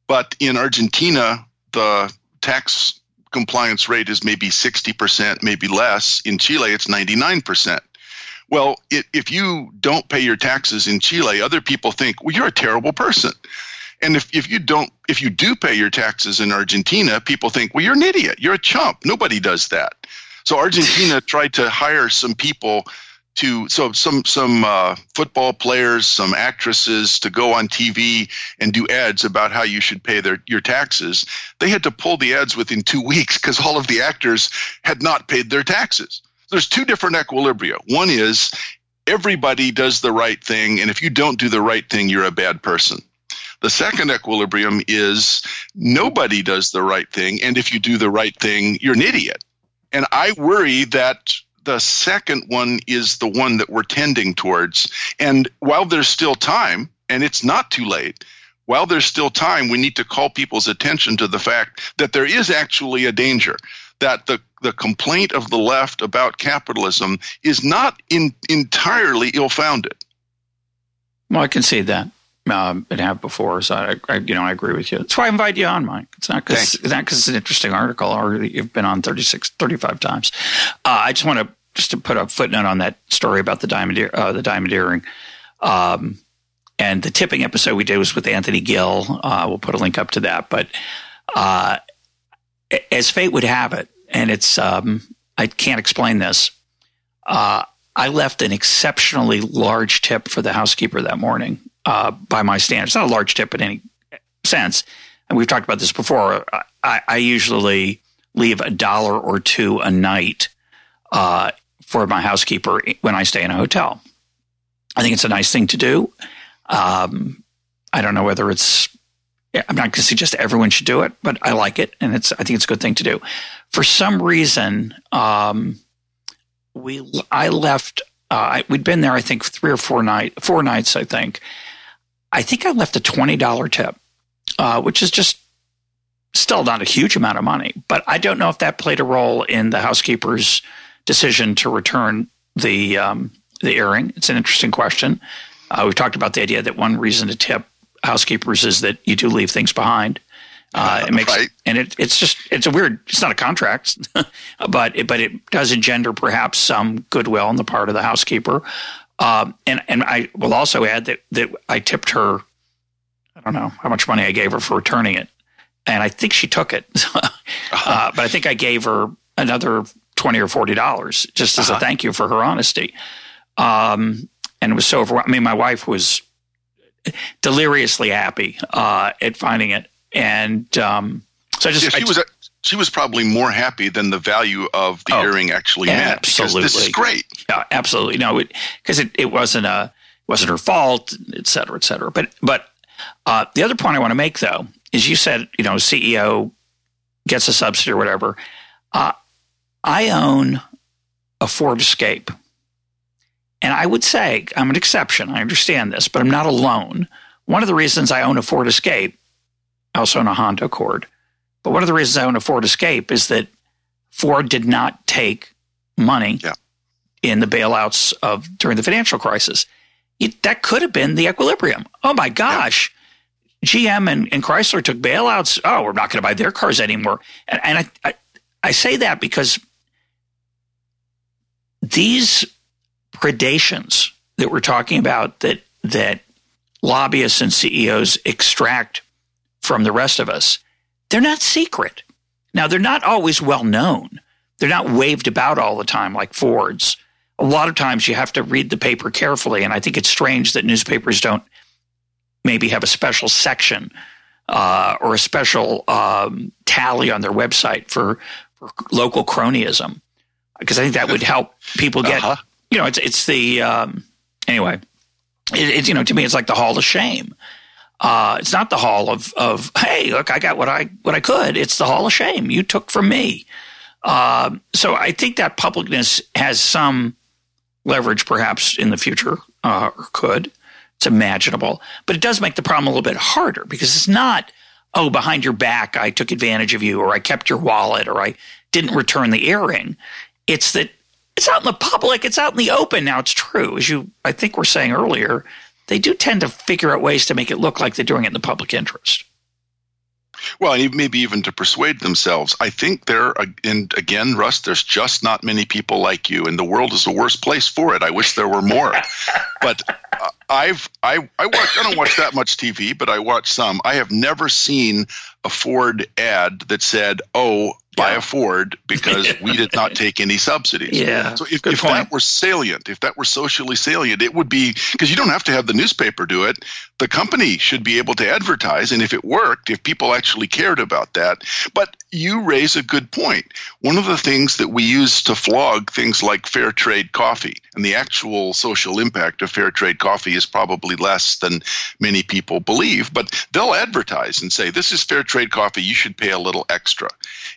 But in Argentina, the tax compliance rate is maybe 60%, maybe less. In Chile, it's 99%. Well, it, if you don't pay your taxes in Chile, other people think, well, you're a terrible person. And if, if you don't, if you do pay your taxes in Argentina, people think, well, you're an idiot. You're a chump. Nobody does that. So Argentina tried to hire some people to so some some uh, football players, some actresses to go on TV and do ads about how you should pay their your taxes. They had to pull the ads within two weeks because all of the actors had not paid their taxes. There's two different equilibria. One is everybody does the right thing, and if you don't do the right thing, you're a bad person. The second equilibrium is nobody does the right thing. And if you do the right thing, you're an idiot. And I worry that the second one is the one that we're tending towards. And while there's still time, and it's not too late, while there's still time, we need to call people's attention to the fact that there is actually a danger. That the, the complaint of the left about capitalism is not in, entirely ill founded. Well, I can see that. Um, and have before, so I, I, you know, I agree with you. That's why I invite you on, Mike. It's not because it's not because it's an interesting article, or you've been on 36, 35 times. Uh, I just want to just to put a footnote on that story about the diamond, ear, uh, the diamond earring. Um, and the tipping episode we did was with Anthony Gill. Uh, we'll put a link up to that. But uh, as fate would have it, and it's um, I can't explain this. Uh, I left an exceptionally large tip for the housekeeper that morning. Uh, by my standards, not a large tip in any sense. And we've talked about this before. I, I usually leave a dollar or two a night uh, for my housekeeper when I stay in a hotel. I think it's a nice thing to do. Um, I don't know whether it's. I'm not going to suggest everyone should do it, but I like it, and it's. I think it's a good thing to do. For some reason, um, we I left. Uh, we'd been there, I think, three or four night, four nights. I think. I think I left a twenty dollar tip, uh, which is just still not a huge amount of money. But I don't know if that played a role in the housekeeper's decision to return the um, the earring. It's an interesting question. Uh, we've talked about the idea that one reason to tip housekeepers is that you do leave things behind. Uh, it makes right. and it, it's just it's a weird. It's not a contract, but it, but it does engender perhaps some goodwill on the part of the housekeeper. Um, and and I will also add that that I tipped her. I don't know how much money I gave her for returning it, and I think she took it. uh, but I think I gave her another twenty or forty dollars just as uh-huh. a thank you for her honesty. Um, and it was so overwhelming. I mean, my wife was deliriously happy uh, at finding it, and um, so I just yeah, she I, was she was probably more happy than the value of the oh, earring actually meant. Absolutely, this is great. Yeah, absolutely. No, because it, it, it, wasn't a it wasn't her fault, et cetera, et cetera. But but uh, the other point I want to make though is you said you know CEO gets a subsidy or whatever. Uh, I own a Ford Escape. And I would say I'm an exception. I understand this, but I'm not alone. One of the reasons I own a Ford Escape, I also own a Honda Accord, but one of the reasons I own a Ford Escape is that Ford did not take money yeah. in the bailouts of during the financial crisis. It, that could have been the equilibrium. Oh my gosh. Yeah. GM and, and, Chrysler took bailouts. Oh, we're not going to buy their cars anymore. And, and I, I, I say that because these predations that we're talking about that that lobbyists and CEOs extract from the rest of us, they're not secret. Now they're not always well known. They're not waved about all the time like Ford's. A lot of times you have to read the paper carefully, and I think it's strange that newspapers don't maybe have a special section uh, or a special um, tally on their website for, for local cronyism because I think that would help people get. Uh-huh. You know, it's it's the um, anyway. It, it's you know to me it's like the Hall of Shame. Uh, it's not the Hall of of hey look I got what I what I could. It's the Hall of Shame you took from me. Uh, so I think that publicness has some leverage perhaps in the future uh, or could. It's imaginable, but it does make the problem a little bit harder because it's not oh behind your back I took advantage of you or I kept your wallet or I didn't return the earring. It's that it's out in the public, it's out in the open. Now it's true, as you I think were saying earlier, they do tend to figure out ways to make it look like they're doing it in the public interest. Well, and maybe even to persuade themselves. I think there, and again, Russ, there's just not many people like you, and the world is the worst place for it. I wish there were more. but uh, I've I I watch I don't watch that much TV, but I watch some. I have never seen a Ford ad that said, "Oh, buy a Ford because we did not take any subsidies. Yeah. So if, if that were salient, if that were socially salient, it would be because you don't have to have the newspaper do it. The company should be able to advertise. And if it worked, if people actually cared about that. But you raise a good point. One of the things that we use to flog things like fair trade coffee and the actual social impact of fair trade coffee is probably less than many people believe, but they'll advertise and say, this is fair trade coffee. You should pay a little extra.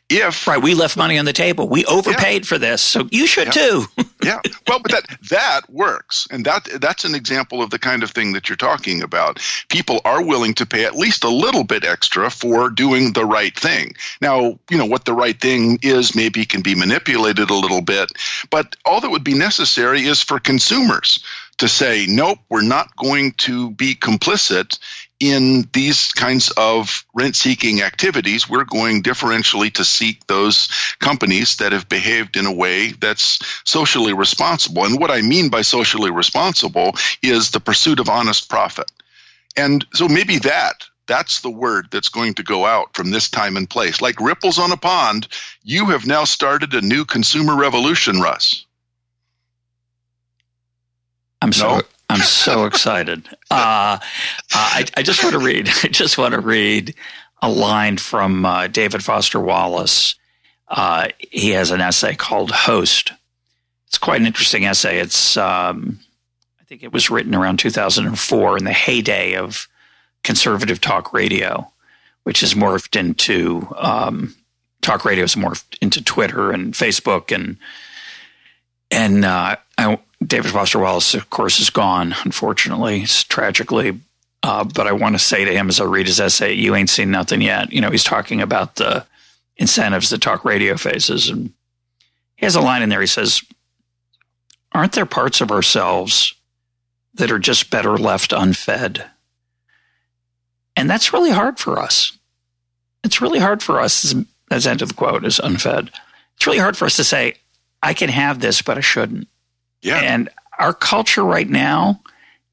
If right, we left money on the table. We overpaid yeah. for this, so you should yeah. too. yeah. Well, but that that works, and that that's an example of the kind of thing that you're talking about. People are willing to pay at least a little bit extra for doing the right thing. Now, you know what the right thing is maybe can be manipulated a little bit, but all that would be necessary is for consumers to say, nope, we're not going to be complicit in these kinds of rent seeking activities, we're going differentially to seek those companies that have behaved in a way that's socially responsible. And what I mean by socially responsible is the pursuit of honest profit. And so maybe that that's the word that's going to go out from this time and place. Like ripples on a pond, you have now started a new consumer revolution, Russ. I'm so I'm so excited. Uh, I, I, just want to read. I just want to read a line from uh, David Foster Wallace. Uh, he has an essay called "Host." It's quite an interesting essay. It's um, I think it was written around 2004 in the heyday of conservative talk radio, which has morphed into um, talk radio has morphed into Twitter and Facebook and and uh, I, David Foster Wallace, of course, is gone, unfortunately, tragically. Uh, but I want to say to him as I read his essay, you ain't seen nothing yet. You know, he's talking about the incentives that talk radio faces. And he has a line in there. He says, Aren't there parts of ourselves that are just better left unfed? And that's really hard for us. It's really hard for us, as end of the quote is unfed. It's really hard for us to say, I can have this, but I shouldn't. Yeah. And our culture right now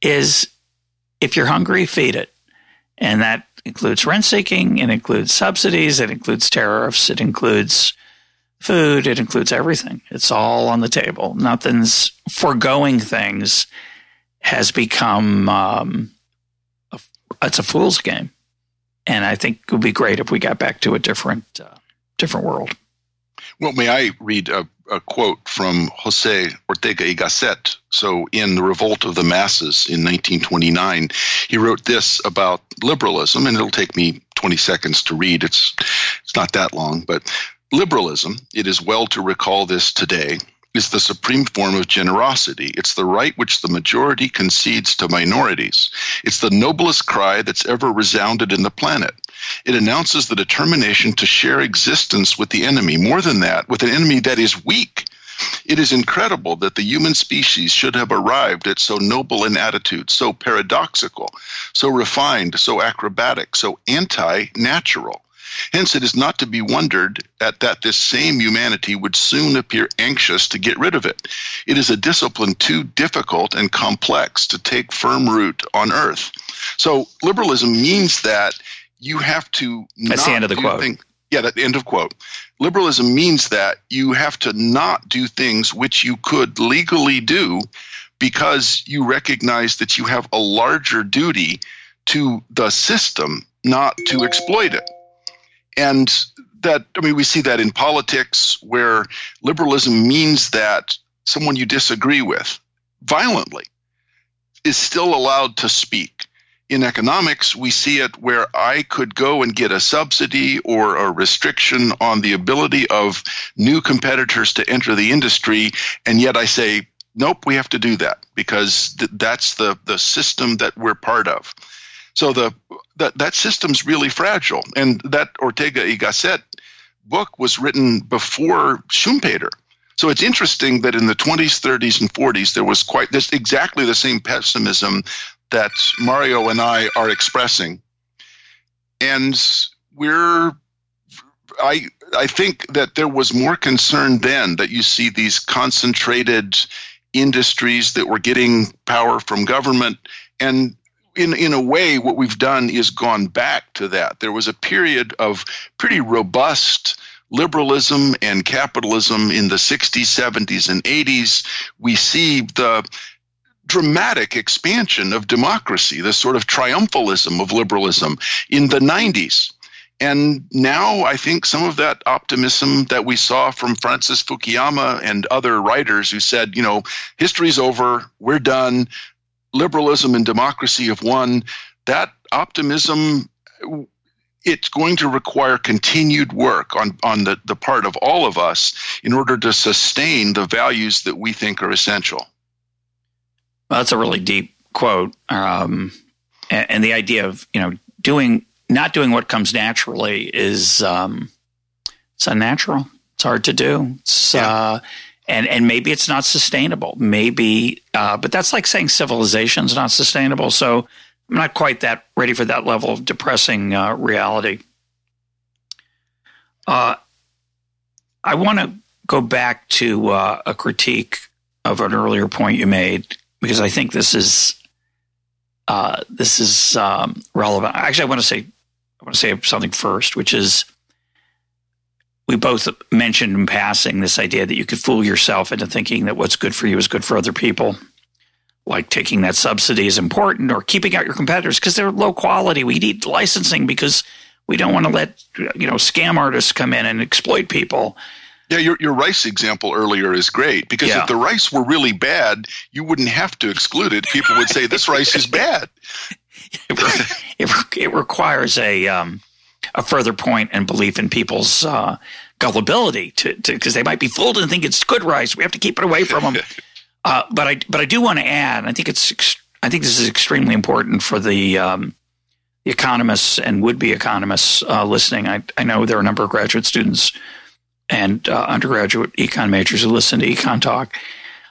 is if you're hungry, feed it. And that includes rent seeking, it includes subsidies, it includes tariffs, it includes food, it includes everything. It's all on the table. Nothing's foregoing things has become um, a, it's a fool's game. And I think it would be great if we got back to a different uh, different world. Well, may I read a, a quote from Jose Ortega y Gasset? So, in The Revolt of the Masses in 1929, he wrote this about liberalism, and it'll take me 20 seconds to read. It's, it's not that long, but liberalism, it is well to recall this today, is the supreme form of generosity. It's the right which the majority concedes to minorities. It's the noblest cry that's ever resounded in the planet. It announces the determination to share existence with the enemy. More than that, with an enemy that is weak. It is incredible that the human species should have arrived at so noble an attitude, so paradoxical, so refined, so acrobatic, so anti natural. Hence, it is not to be wondered at that this same humanity would soon appear anxious to get rid of it. It is a discipline too difficult and complex to take firm root on earth. So, liberalism means that you have to. That's the end of the quote. Things, yeah, that end of quote. Liberalism means that you have to not do things which you could legally do because you recognize that you have a larger duty to the system, not to exploit it. And that, I mean, we see that in politics where liberalism means that someone you disagree with violently is still allowed to speak in economics, we see it where I could go and get a subsidy or a restriction on the ability of new competitors to enter the industry, and yet I say, nope, we have to do that because th- that's the, the system that we're part of. So the that that system's really fragile, and that Ortega y Gasset book was written before Schumpeter. So it's interesting that in the 20s, 30s, and 40s, there was quite this exactly the same pessimism that Mario and I are expressing. And we're I I think that there was more concern then that you see these concentrated industries that were getting power from government and in in a way, what we've done is gone back to that. There was a period of pretty robust liberalism and capitalism in the 60s, 70s, and 80s. We see the dramatic expansion of democracy, the sort of triumphalism of liberalism in the 90s. And now I think some of that optimism that we saw from Francis Fukuyama and other writers who said, you know, history's over, we're done, liberalism and democracy have won, that optimism it's going to require continued work on, on the, the part of all of us in order to sustain the values that we think are essential. Well, that's a really deep quote. Um, and, and, the idea of, you know, doing, not doing what comes naturally is, um, it's unnatural. It's hard to do. It's, yeah. uh, and and maybe it's not sustainable. Maybe, uh, but that's like saying civilization's not sustainable. So I'm not quite that ready for that level of depressing uh, reality. Uh, I want to go back to uh, a critique of an earlier point you made because I think this is uh, this is um, relevant. Actually, I want to say I want to say something first, which is we both mentioned in passing this idea that you could fool yourself into thinking that what's good for you is good for other people. Like taking that subsidy is important or keeping out your competitors because they're low quality. We need licensing because we don't want to let you know scam artists come in and exploit people. Yeah, your, your rice example earlier is great because yeah. if the rice were really bad, you wouldn't have to exclude it. People would say this rice is bad. it, it, it requires a um, a further point and belief in people's uh, gullibility to because they might be fooled and think it's good rice. We have to keep it away from them. uh, but I but I do want to add. I think it's I think this is extremely important for the um, the economists and would be economists uh, listening. I I know there are a number of graduate students and uh, undergraduate econ majors who listen to EconTalk.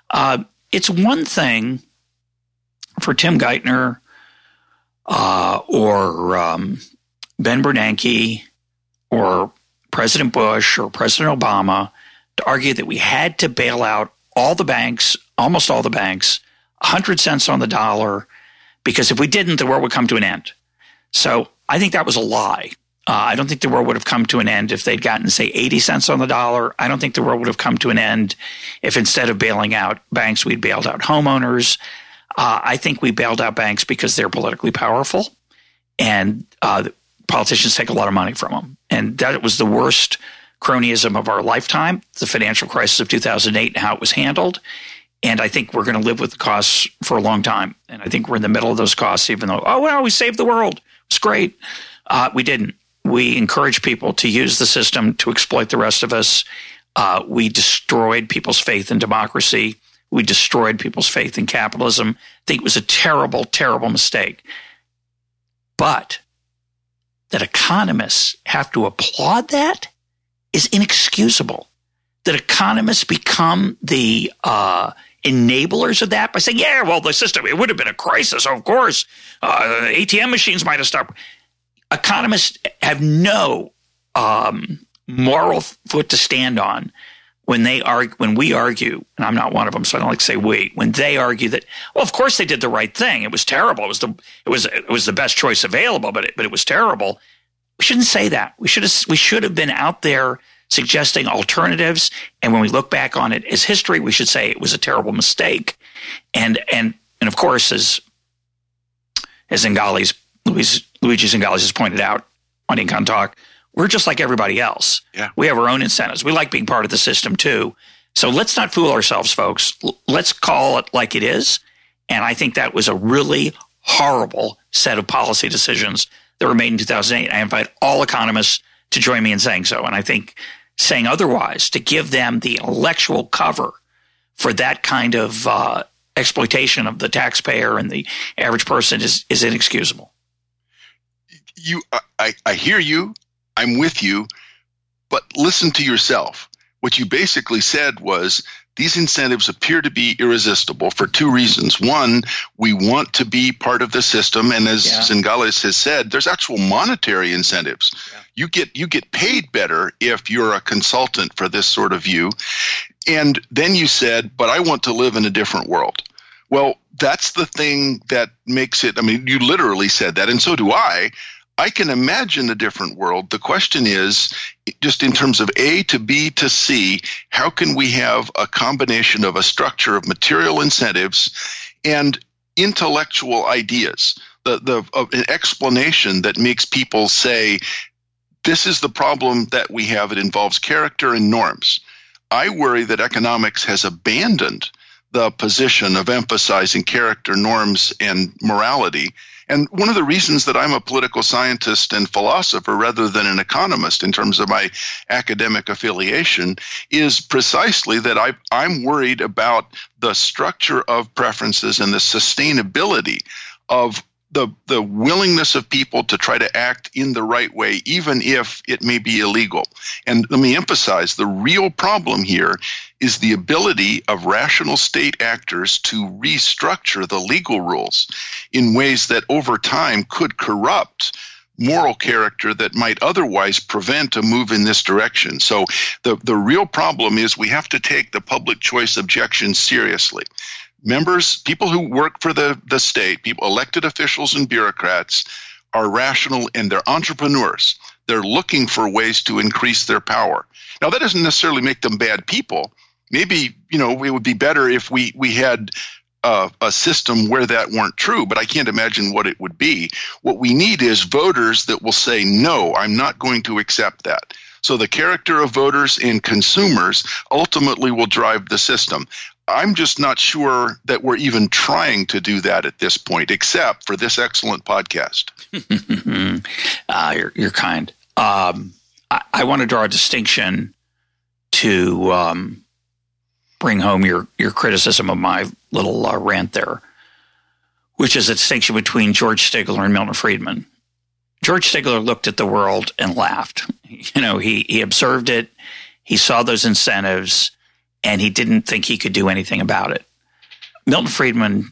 Uh, it's one thing for Tim Geithner uh, or um, Ben Bernanke or President Bush or President Obama to argue that we had to bail out all the banks, almost all the banks, 100 cents on the dollar, because if we didn't, the world would come to an end. So I think that was a lie. Uh, I don't think the world would have come to an end if they'd gotten, say, 80 cents on the dollar. I don't think the world would have come to an end if instead of bailing out banks, we'd bailed out homeowners. Uh, I think we bailed out banks because they're politically powerful. And uh, politicians take a lot of money from them. And that was the worst cronyism of our lifetime, the financial crisis of 2008 and how it was handled. And I think we're going to live with the costs for a long time. And I think we're in the middle of those costs, even though, oh, well, we saved the world. It's great. Uh, we didn't. We encouraged people to use the system to exploit the rest of us. Uh, we destroyed people's faith in democracy. We destroyed people's faith in capitalism. I think it was a terrible, terrible mistake. But that economists have to applaud that is inexcusable. That economists become the uh, enablers of that by saying, yeah, well, the system, it would have been a crisis, of course. Uh, ATM machines might have stopped. Economists have no um, moral foot to stand on when they argue, when we argue, and I'm not one of them, so I don't like to say we, when they argue that, well, of course they did the right thing. It was terrible. It was the, it was, it was the best choice available, but it, but it was terrible. We shouldn't say that. We should have, we should have been out there suggesting alternatives. And when we look back on it as history, we should say it was a terrible mistake. And, and, and of course, as, as Zingales, Luis, Luigi Zingales has pointed out on EconTalk, we're just like everybody else. Yeah. We have our own incentives. We like being part of the system too. So let's not fool ourselves, folks. Let's call it like it is. And I think that was a really horrible set of policy decisions that were made in 2008. I invite all economists to join me in saying so. And I think saying otherwise, to give them the intellectual cover for that kind of uh, exploitation of the taxpayer and the average person is, is inexcusable. You, I, I hear you. I'm with you, but listen to yourself. What you basically said was these incentives appear to be irresistible for two reasons. One, we want to be part of the system, and as yeah. Zingales has said, there's actual monetary incentives. Yeah. You get you get paid better if you're a consultant for this sort of view. And then you said, but I want to live in a different world. Well, that's the thing that makes it. I mean, you literally said that, and so do I. I can imagine a different world. The question is just in terms of A to B to C, how can we have a combination of a structure of material incentives and intellectual ideas? The, the uh, an explanation that makes people say, this is the problem that we have. It involves character and norms. I worry that economics has abandoned the position of emphasizing character, norms, and morality and one of the reasons that I'm a political scientist and philosopher rather than an economist in terms of my academic affiliation is precisely that I, I'm worried about the structure of preferences and the sustainability of the the willingness of people to try to act in the right way even if it may be illegal and let me emphasize the real problem here is the ability of rational state actors to restructure the legal rules in ways that over time could corrupt moral character that might otherwise prevent a move in this direction. So the, the real problem is we have to take the public choice objection seriously members, people who work for the, the state, people, elected officials and bureaucrats are rational and they're entrepreneurs. They're looking for ways to increase their power. Now, that doesn't necessarily make them bad people. Maybe, you know, it would be better if we, we had uh, a system where that weren't true, but I can't imagine what it would be. What we need is voters that will say, no, I'm not going to accept that. So the character of voters and consumers ultimately will drive the system. I'm just not sure that we're even trying to do that at this point, except for this excellent podcast. uh, you're, you're, kind. Um, I, I, want to draw a distinction to um, bring home your, your criticism of my little uh, rant there, which is a distinction between George Stigler and Milton Friedman. George Stigler looked at the world and laughed. You know, he, he observed it, he saw those incentives and he didn't think he could do anything about it. Milton Friedman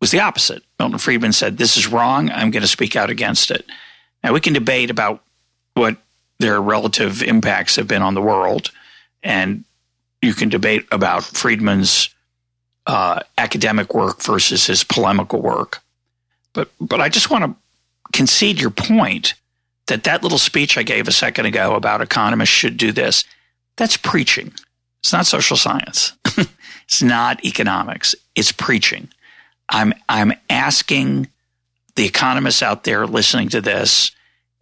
was the opposite. Milton Friedman said, This is wrong. I'm going to speak out against it. Now, we can debate about what their relative impacts have been on the world, and you can debate about Friedman's uh, academic work versus his polemical work. But, but I just want to concede your point that that little speech I gave a second ago about economists should do this, that's preaching. It's not social science. it's not economics. It's preaching. I'm I'm asking the economists out there listening to this,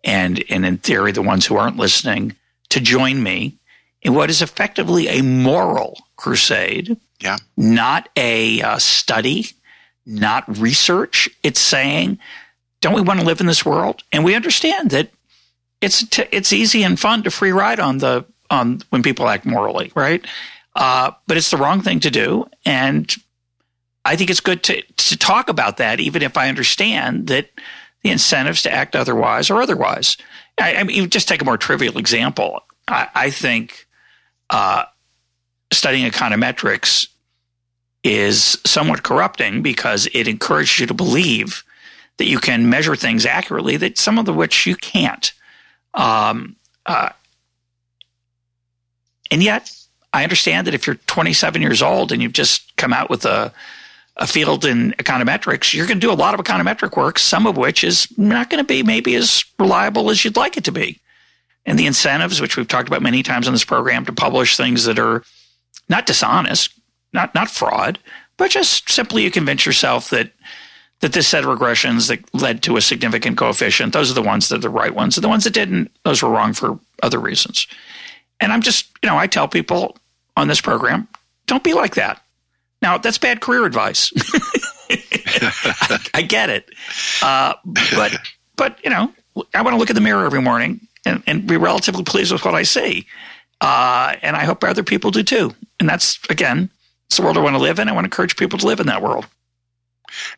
and and in theory the ones who aren't listening, to join me in what is effectively a moral crusade. Yeah. Not a uh, study, not research. It's saying, don't we want to live in this world? And we understand that it's t- it's easy and fun to free ride on the on when people act morally, right? Uh, but it's the wrong thing to do, and I think it's good to to talk about that, even if I understand that the incentives to act otherwise are otherwise. I, I mean, just take a more trivial example. I, I think uh, studying econometrics is somewhat corrupting because it encourages you to believe that you can measure things accurately that some of the which you can't. Um, uh, and yet, I understand that if you're 27 years old and you've just come out with a, a field in econometrics, you're going to do a lot of econometric work, some of which is not going to be maybe as reliable as you'd like it to be. And the incentives, which we've talked about many times on this program, to publish things that are not dishonest, not not fraud, but just simply you convince yourself that that this set of regressions that led to a significant coefficient, those are the ones that are the right ones. And the ones that didn't, those were wrong for other reasons. And I'm just, you know, I tell people on this program, don't be like that. Now, that's bad career advice. I, I, get it. Uh, but, but, you know, I want to look in the mirror every morning and, and be relatively pleased with what I see. Uh, and I hope other people do too. And that's, again, it's the world I want to live in. I want to encourage people to live in that world.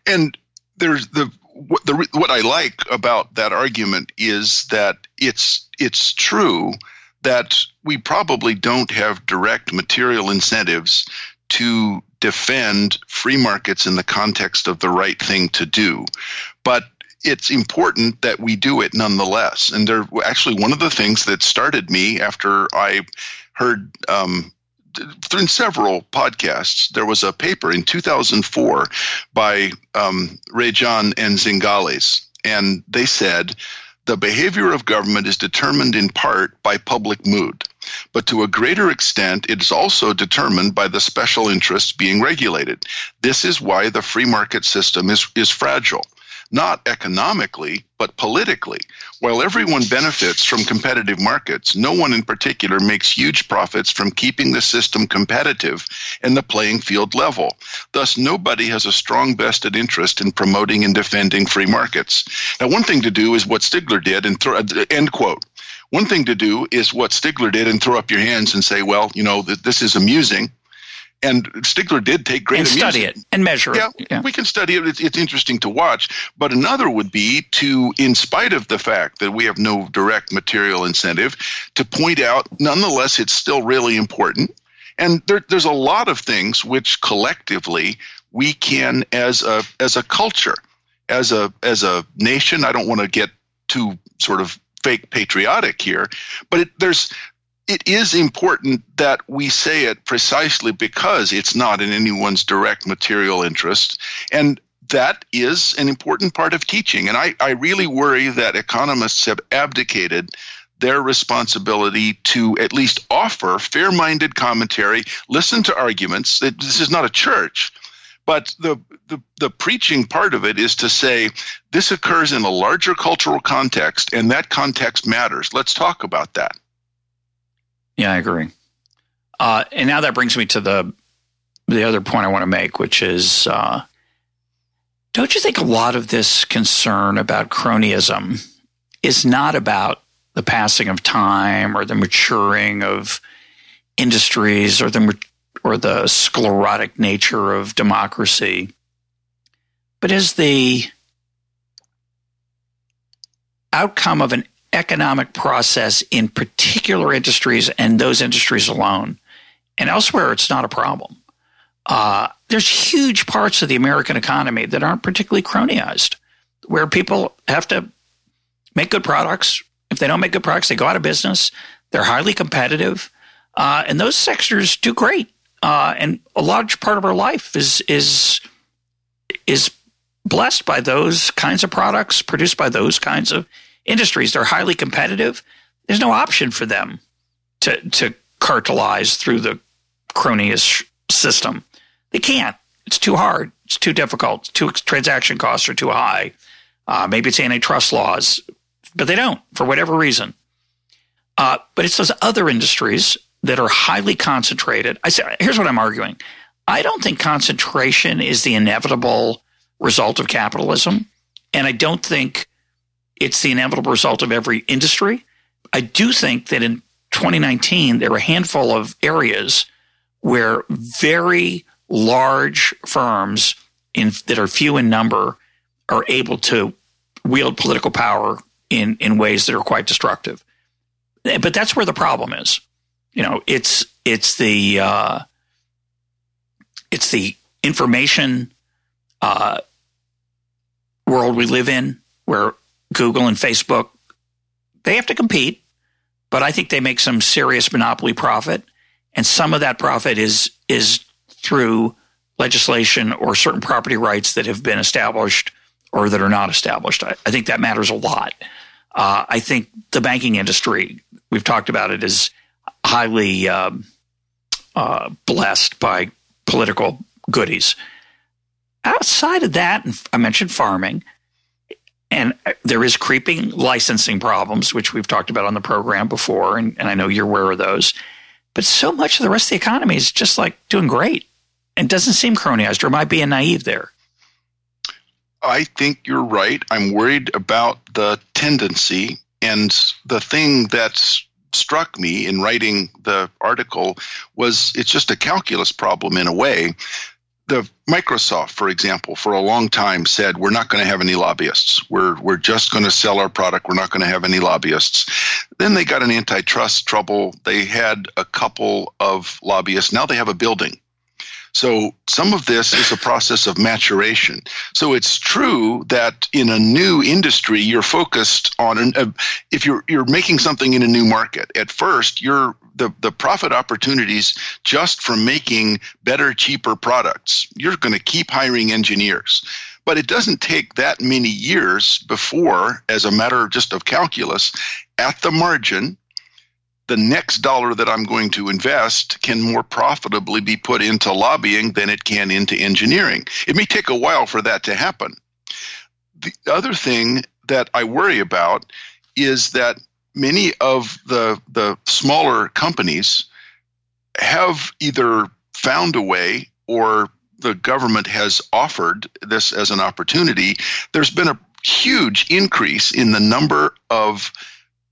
And there's the what the what I like about that argument is that it's it's true that we probably don't have direct material incentives to defend free markets in the context of the right thing to do. But it's important that we do it nonetheless. And there actually one of the things that started me after I heard um, in several podcasts, there was a paper in 2004 by um, Rajan and Zingales, and they said the behavior of government is determined in part by public mood, but to a greater extent, it is also determined by the special interests being regulated. This is why the free market system is, is fragile not economically, but politically. While everyone benefits from competitive markets, no one in particular makes huge profits from keeping the system competitive and the playing field level. Thus, nobody has a strong vested interest in promoting and defending free markets. Now, one thing to do is what Stigler did and throw, end quote. One thing to do is what Stigler did and throw up your hands and say, well, you know, this is amusing and Stigler did take great and study it and measure yeah, it. Yeah, we can study it. It's, it's, interesting to watch. But another would be to, in spite of the fact that we have no direct material incentive, to point out, nonetheless, it's still really important. And there, there's a lot of things which collectively we can, as a as a culture, as a as a nation. I don't want to get too sort of fake patriotic here, but it, there's it is important that we say it precisely because it's not in anyone's direct material interest. And that is an important part of teaching. And I, I really worry that economists have abdicated their responsibility to at least offer fair minded commentary, listen to arguments. This is not a church. But the, the, the preaching part of it is to say this occurs in a larger cultural context, and that context matters. Let's talk about that. Yeah, I agree. Uh, and now that brings me to the the other point I want to make, which is, uh, don't you think a lot of this concern about cronyism is not about the passing of time or the maturing of industries or the or the sclerotic nature of democracy, but is the outcome of an economic process in particular industries and those industries alone. And elsewhere, it's not a problem. Uh, there's huge parts of the American economy that aren't particularly cronyized, where people have to make good products. If they don't make good products, they go out of business. They're highly competitive, uh, and those sectors do great. Uh, and a large part of our life is is is blessed by those kinds of products produced by those kinds of industries. They're highly competitive. There's no option for them to, to cartelize through the cronyist system. They can't. It's too hard. It's too difficult. Too transaction costs are too high. Uh, maybe it's antitrust laws, but they don't for whatever reason. Uh, but it's those other industries that are highly concentrated. I say, here's what I'm arguing. I don't think concentration is the inevitable result of capitalism, and I don't think it's the inevitable result of every industry. I do think that in 2019, there were a handful of areas where very large firms in, that are few in number are able to wield political power in, in ways that are quite destructive. But that's where the problem is. You know, it's it's the uh, it's the information uh, world we live in, where Google and Facebook, they have to compete, but I think they make some serious monopoly profit. And some of that profit is, is through legislation or certain property rights that have been established or that are not established. I, I think that matters a lot. Uh, I think the banking industry, we've talked about it, is highly um, uh, blessed by political goodies. Outside of that, I mentioned farming. And uh, there is creeping licensing problems, which we've talked about on the program before, and, and I know you're aware of those. But so much of the rest of the economy is just like doing great and doesn't seem cronyized, or am I being naive there? I think you're right. I'm worried about the tendency and the thing that's struck me in writing the article was it's just a calculus problem in a way the Microsoft, for example, for a long time said we're not going to have any lobbyists. We're we're just going to sell our product. We're not going to have any lobbyists. Then they got an antitrust trouble. They had a couple of lobbyists. Now they have a building. So some of this is a process of maturation. So it's true that in a new industry, you're focused on an, uh, if you're you're making something in a new market. At first, you're the, the profit opportunities just from making better, cheaper products. You're going to keep hiring engineers. But it doesn't take that many years before, as a matter just of calculus, at the margin, the next dollar that I'm going to invest can more profitably be put into lobbying than it can into engineering. It may take a while for that to happen. The other thing that I worry about is that many of the the smaller companies have either found a way or the government has offered this as an opportunity. There's been a huge increase in the number of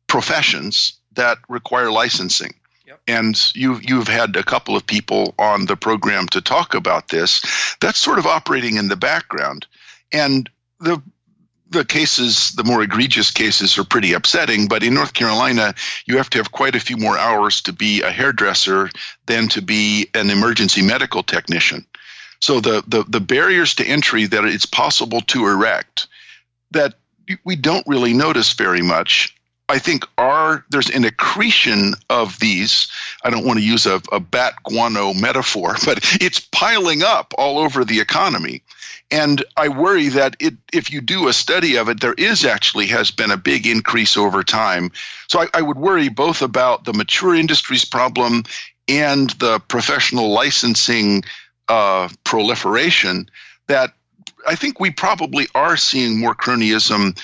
professions that require licensing. Yep. And you you've had a couple of people on the program to talk about this. That's sort of operating in the background. And the the cases, the more egregious cases, are pretty upsetting. But in North Carolina, you have to have quite a few more hours to be a hairdresser than to be an emergency medical technician. So the, the, the barriers to entry that it's possible to erect that we don't really notice very much I think are there's an accretion of these. I don't want to use a, a bat guano metaphor, but it's piling up all over the economy. And I worry that it, if you do a study of it, there is actually has been a big increase over time. So I, I would worry both about the mature industries problem and the professional licensing uh, proliferation. That I think we probably are seeing more cronyism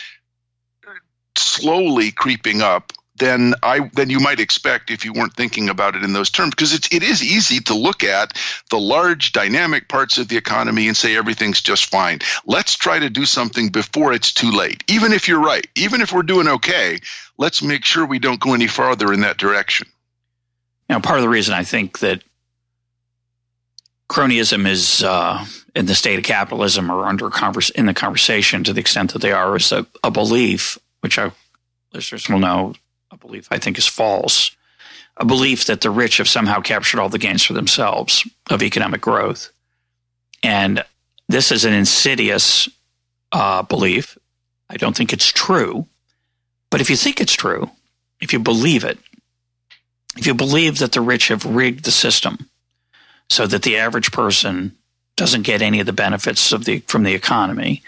slowly creeping up than I than you might expect if you weren't thinking about it in those terms because it's it is easy to look at the large dynamic parts of the economy and say everything's just fine. Let's try to do something before it's too late. Even if you're right, even if we're doing okay, let's make sure we don't go any farther in that direction. Now, part of the reason I think that cronyism is uh, in the state of capitalism or under converse in the conversation to the extent that they are is a, a belief which our listeners will know, belief I think is false, a belief that the rich have somehow captured all the gains for themselves of economic growth. And this is an insidious uh, belief. I don't think it's true. But if you think it's true, if you believe it, if you believe that the rich have rigged the system so that the average person doesn't get any of the benefits of the from the economy,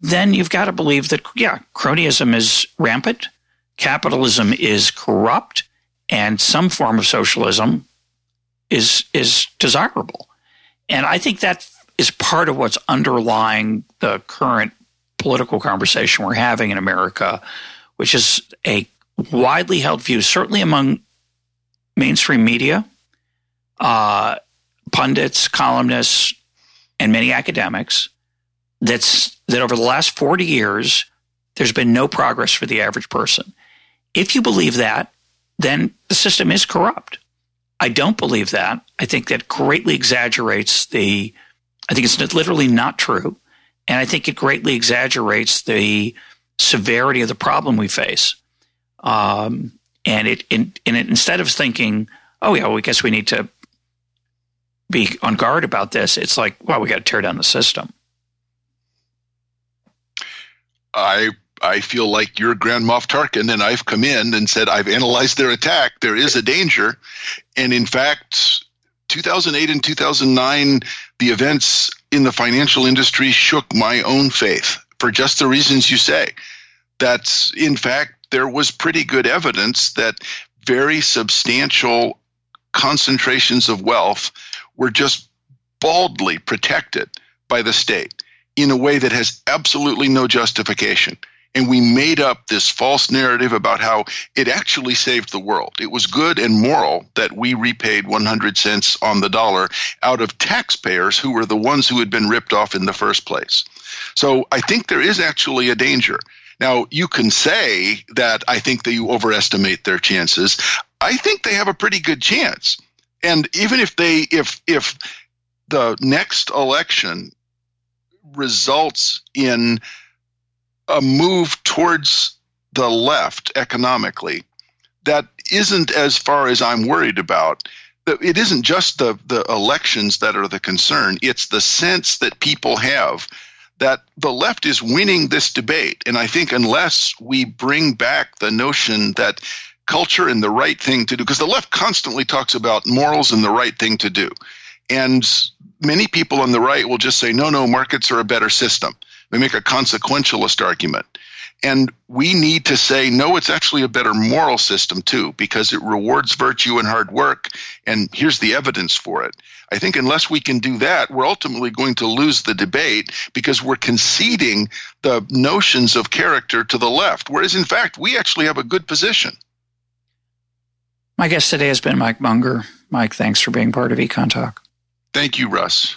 then you've got to believe that, yeah, cronyism is rampant, capitalism is corrupt, and some form of socialism is is desirable. And I think that is part of what's underlying the current political conversation we're having in America, which is a widely held view, certainly among mainstream media, uh, pundits, columnists, and many academics, that's that over the last 40 years, there's been no progress for the average person. If you believe that, then the system is corrupt. I don't believe that. I think that greatly exaggerates the, I think it's literally not true. And I think it greatly exaggerates the severity of the problem we face. Um, and it, it, instead of thinking, oh yeah, well, I guess we need to be on guard about this, it's like, well, we got to tear down the system. I I feel like you're Grand Moff Tarkin, and I've come in and said I've analyzed their attack. There is a danger, and in fact, 2008 and 2009, the events in the financial industry shook my own faith for just the reasons you say. That in fact there was pretty good evidence that very substantial concentrations of wealth were just baldly protected by the state in a way that has absolutely no justification. And we made up this false narrative about how it actually saved the world. It was good and moral that we repaid 100 cents on the dollar out of taxpayers who were the ones who had been ripped off in the first place. So I think there is actually a danger. Now, you can say that I think that you overestimate their chances. I think they have a pretty good chance. And even if they, if, if the next election results in a move towards the left economically that isn't as far as I'm worried about. it isn't just the, the elections that are the concern, it's the sense that people have that the left is winning this debate. And I think unless we bring back the notion that culture and the right thing to do, because the left constantly talks about morals and the right thing to do. And many people on the right will just say, no, no, markets are a better system. They make a consequentialist argument. And we need to say, no, it's actually a better moral system too, because it rewards virtue and hard work. And here's the evidence for it. I think unless we can do that, we're ultimately going to lose the debate because we're conceding the notions of character to the left, whereas in fact, we actually have a good position. My guest today has been Mike Munger. Mike, thanks for being part of EconTalk. Thank you, Russ.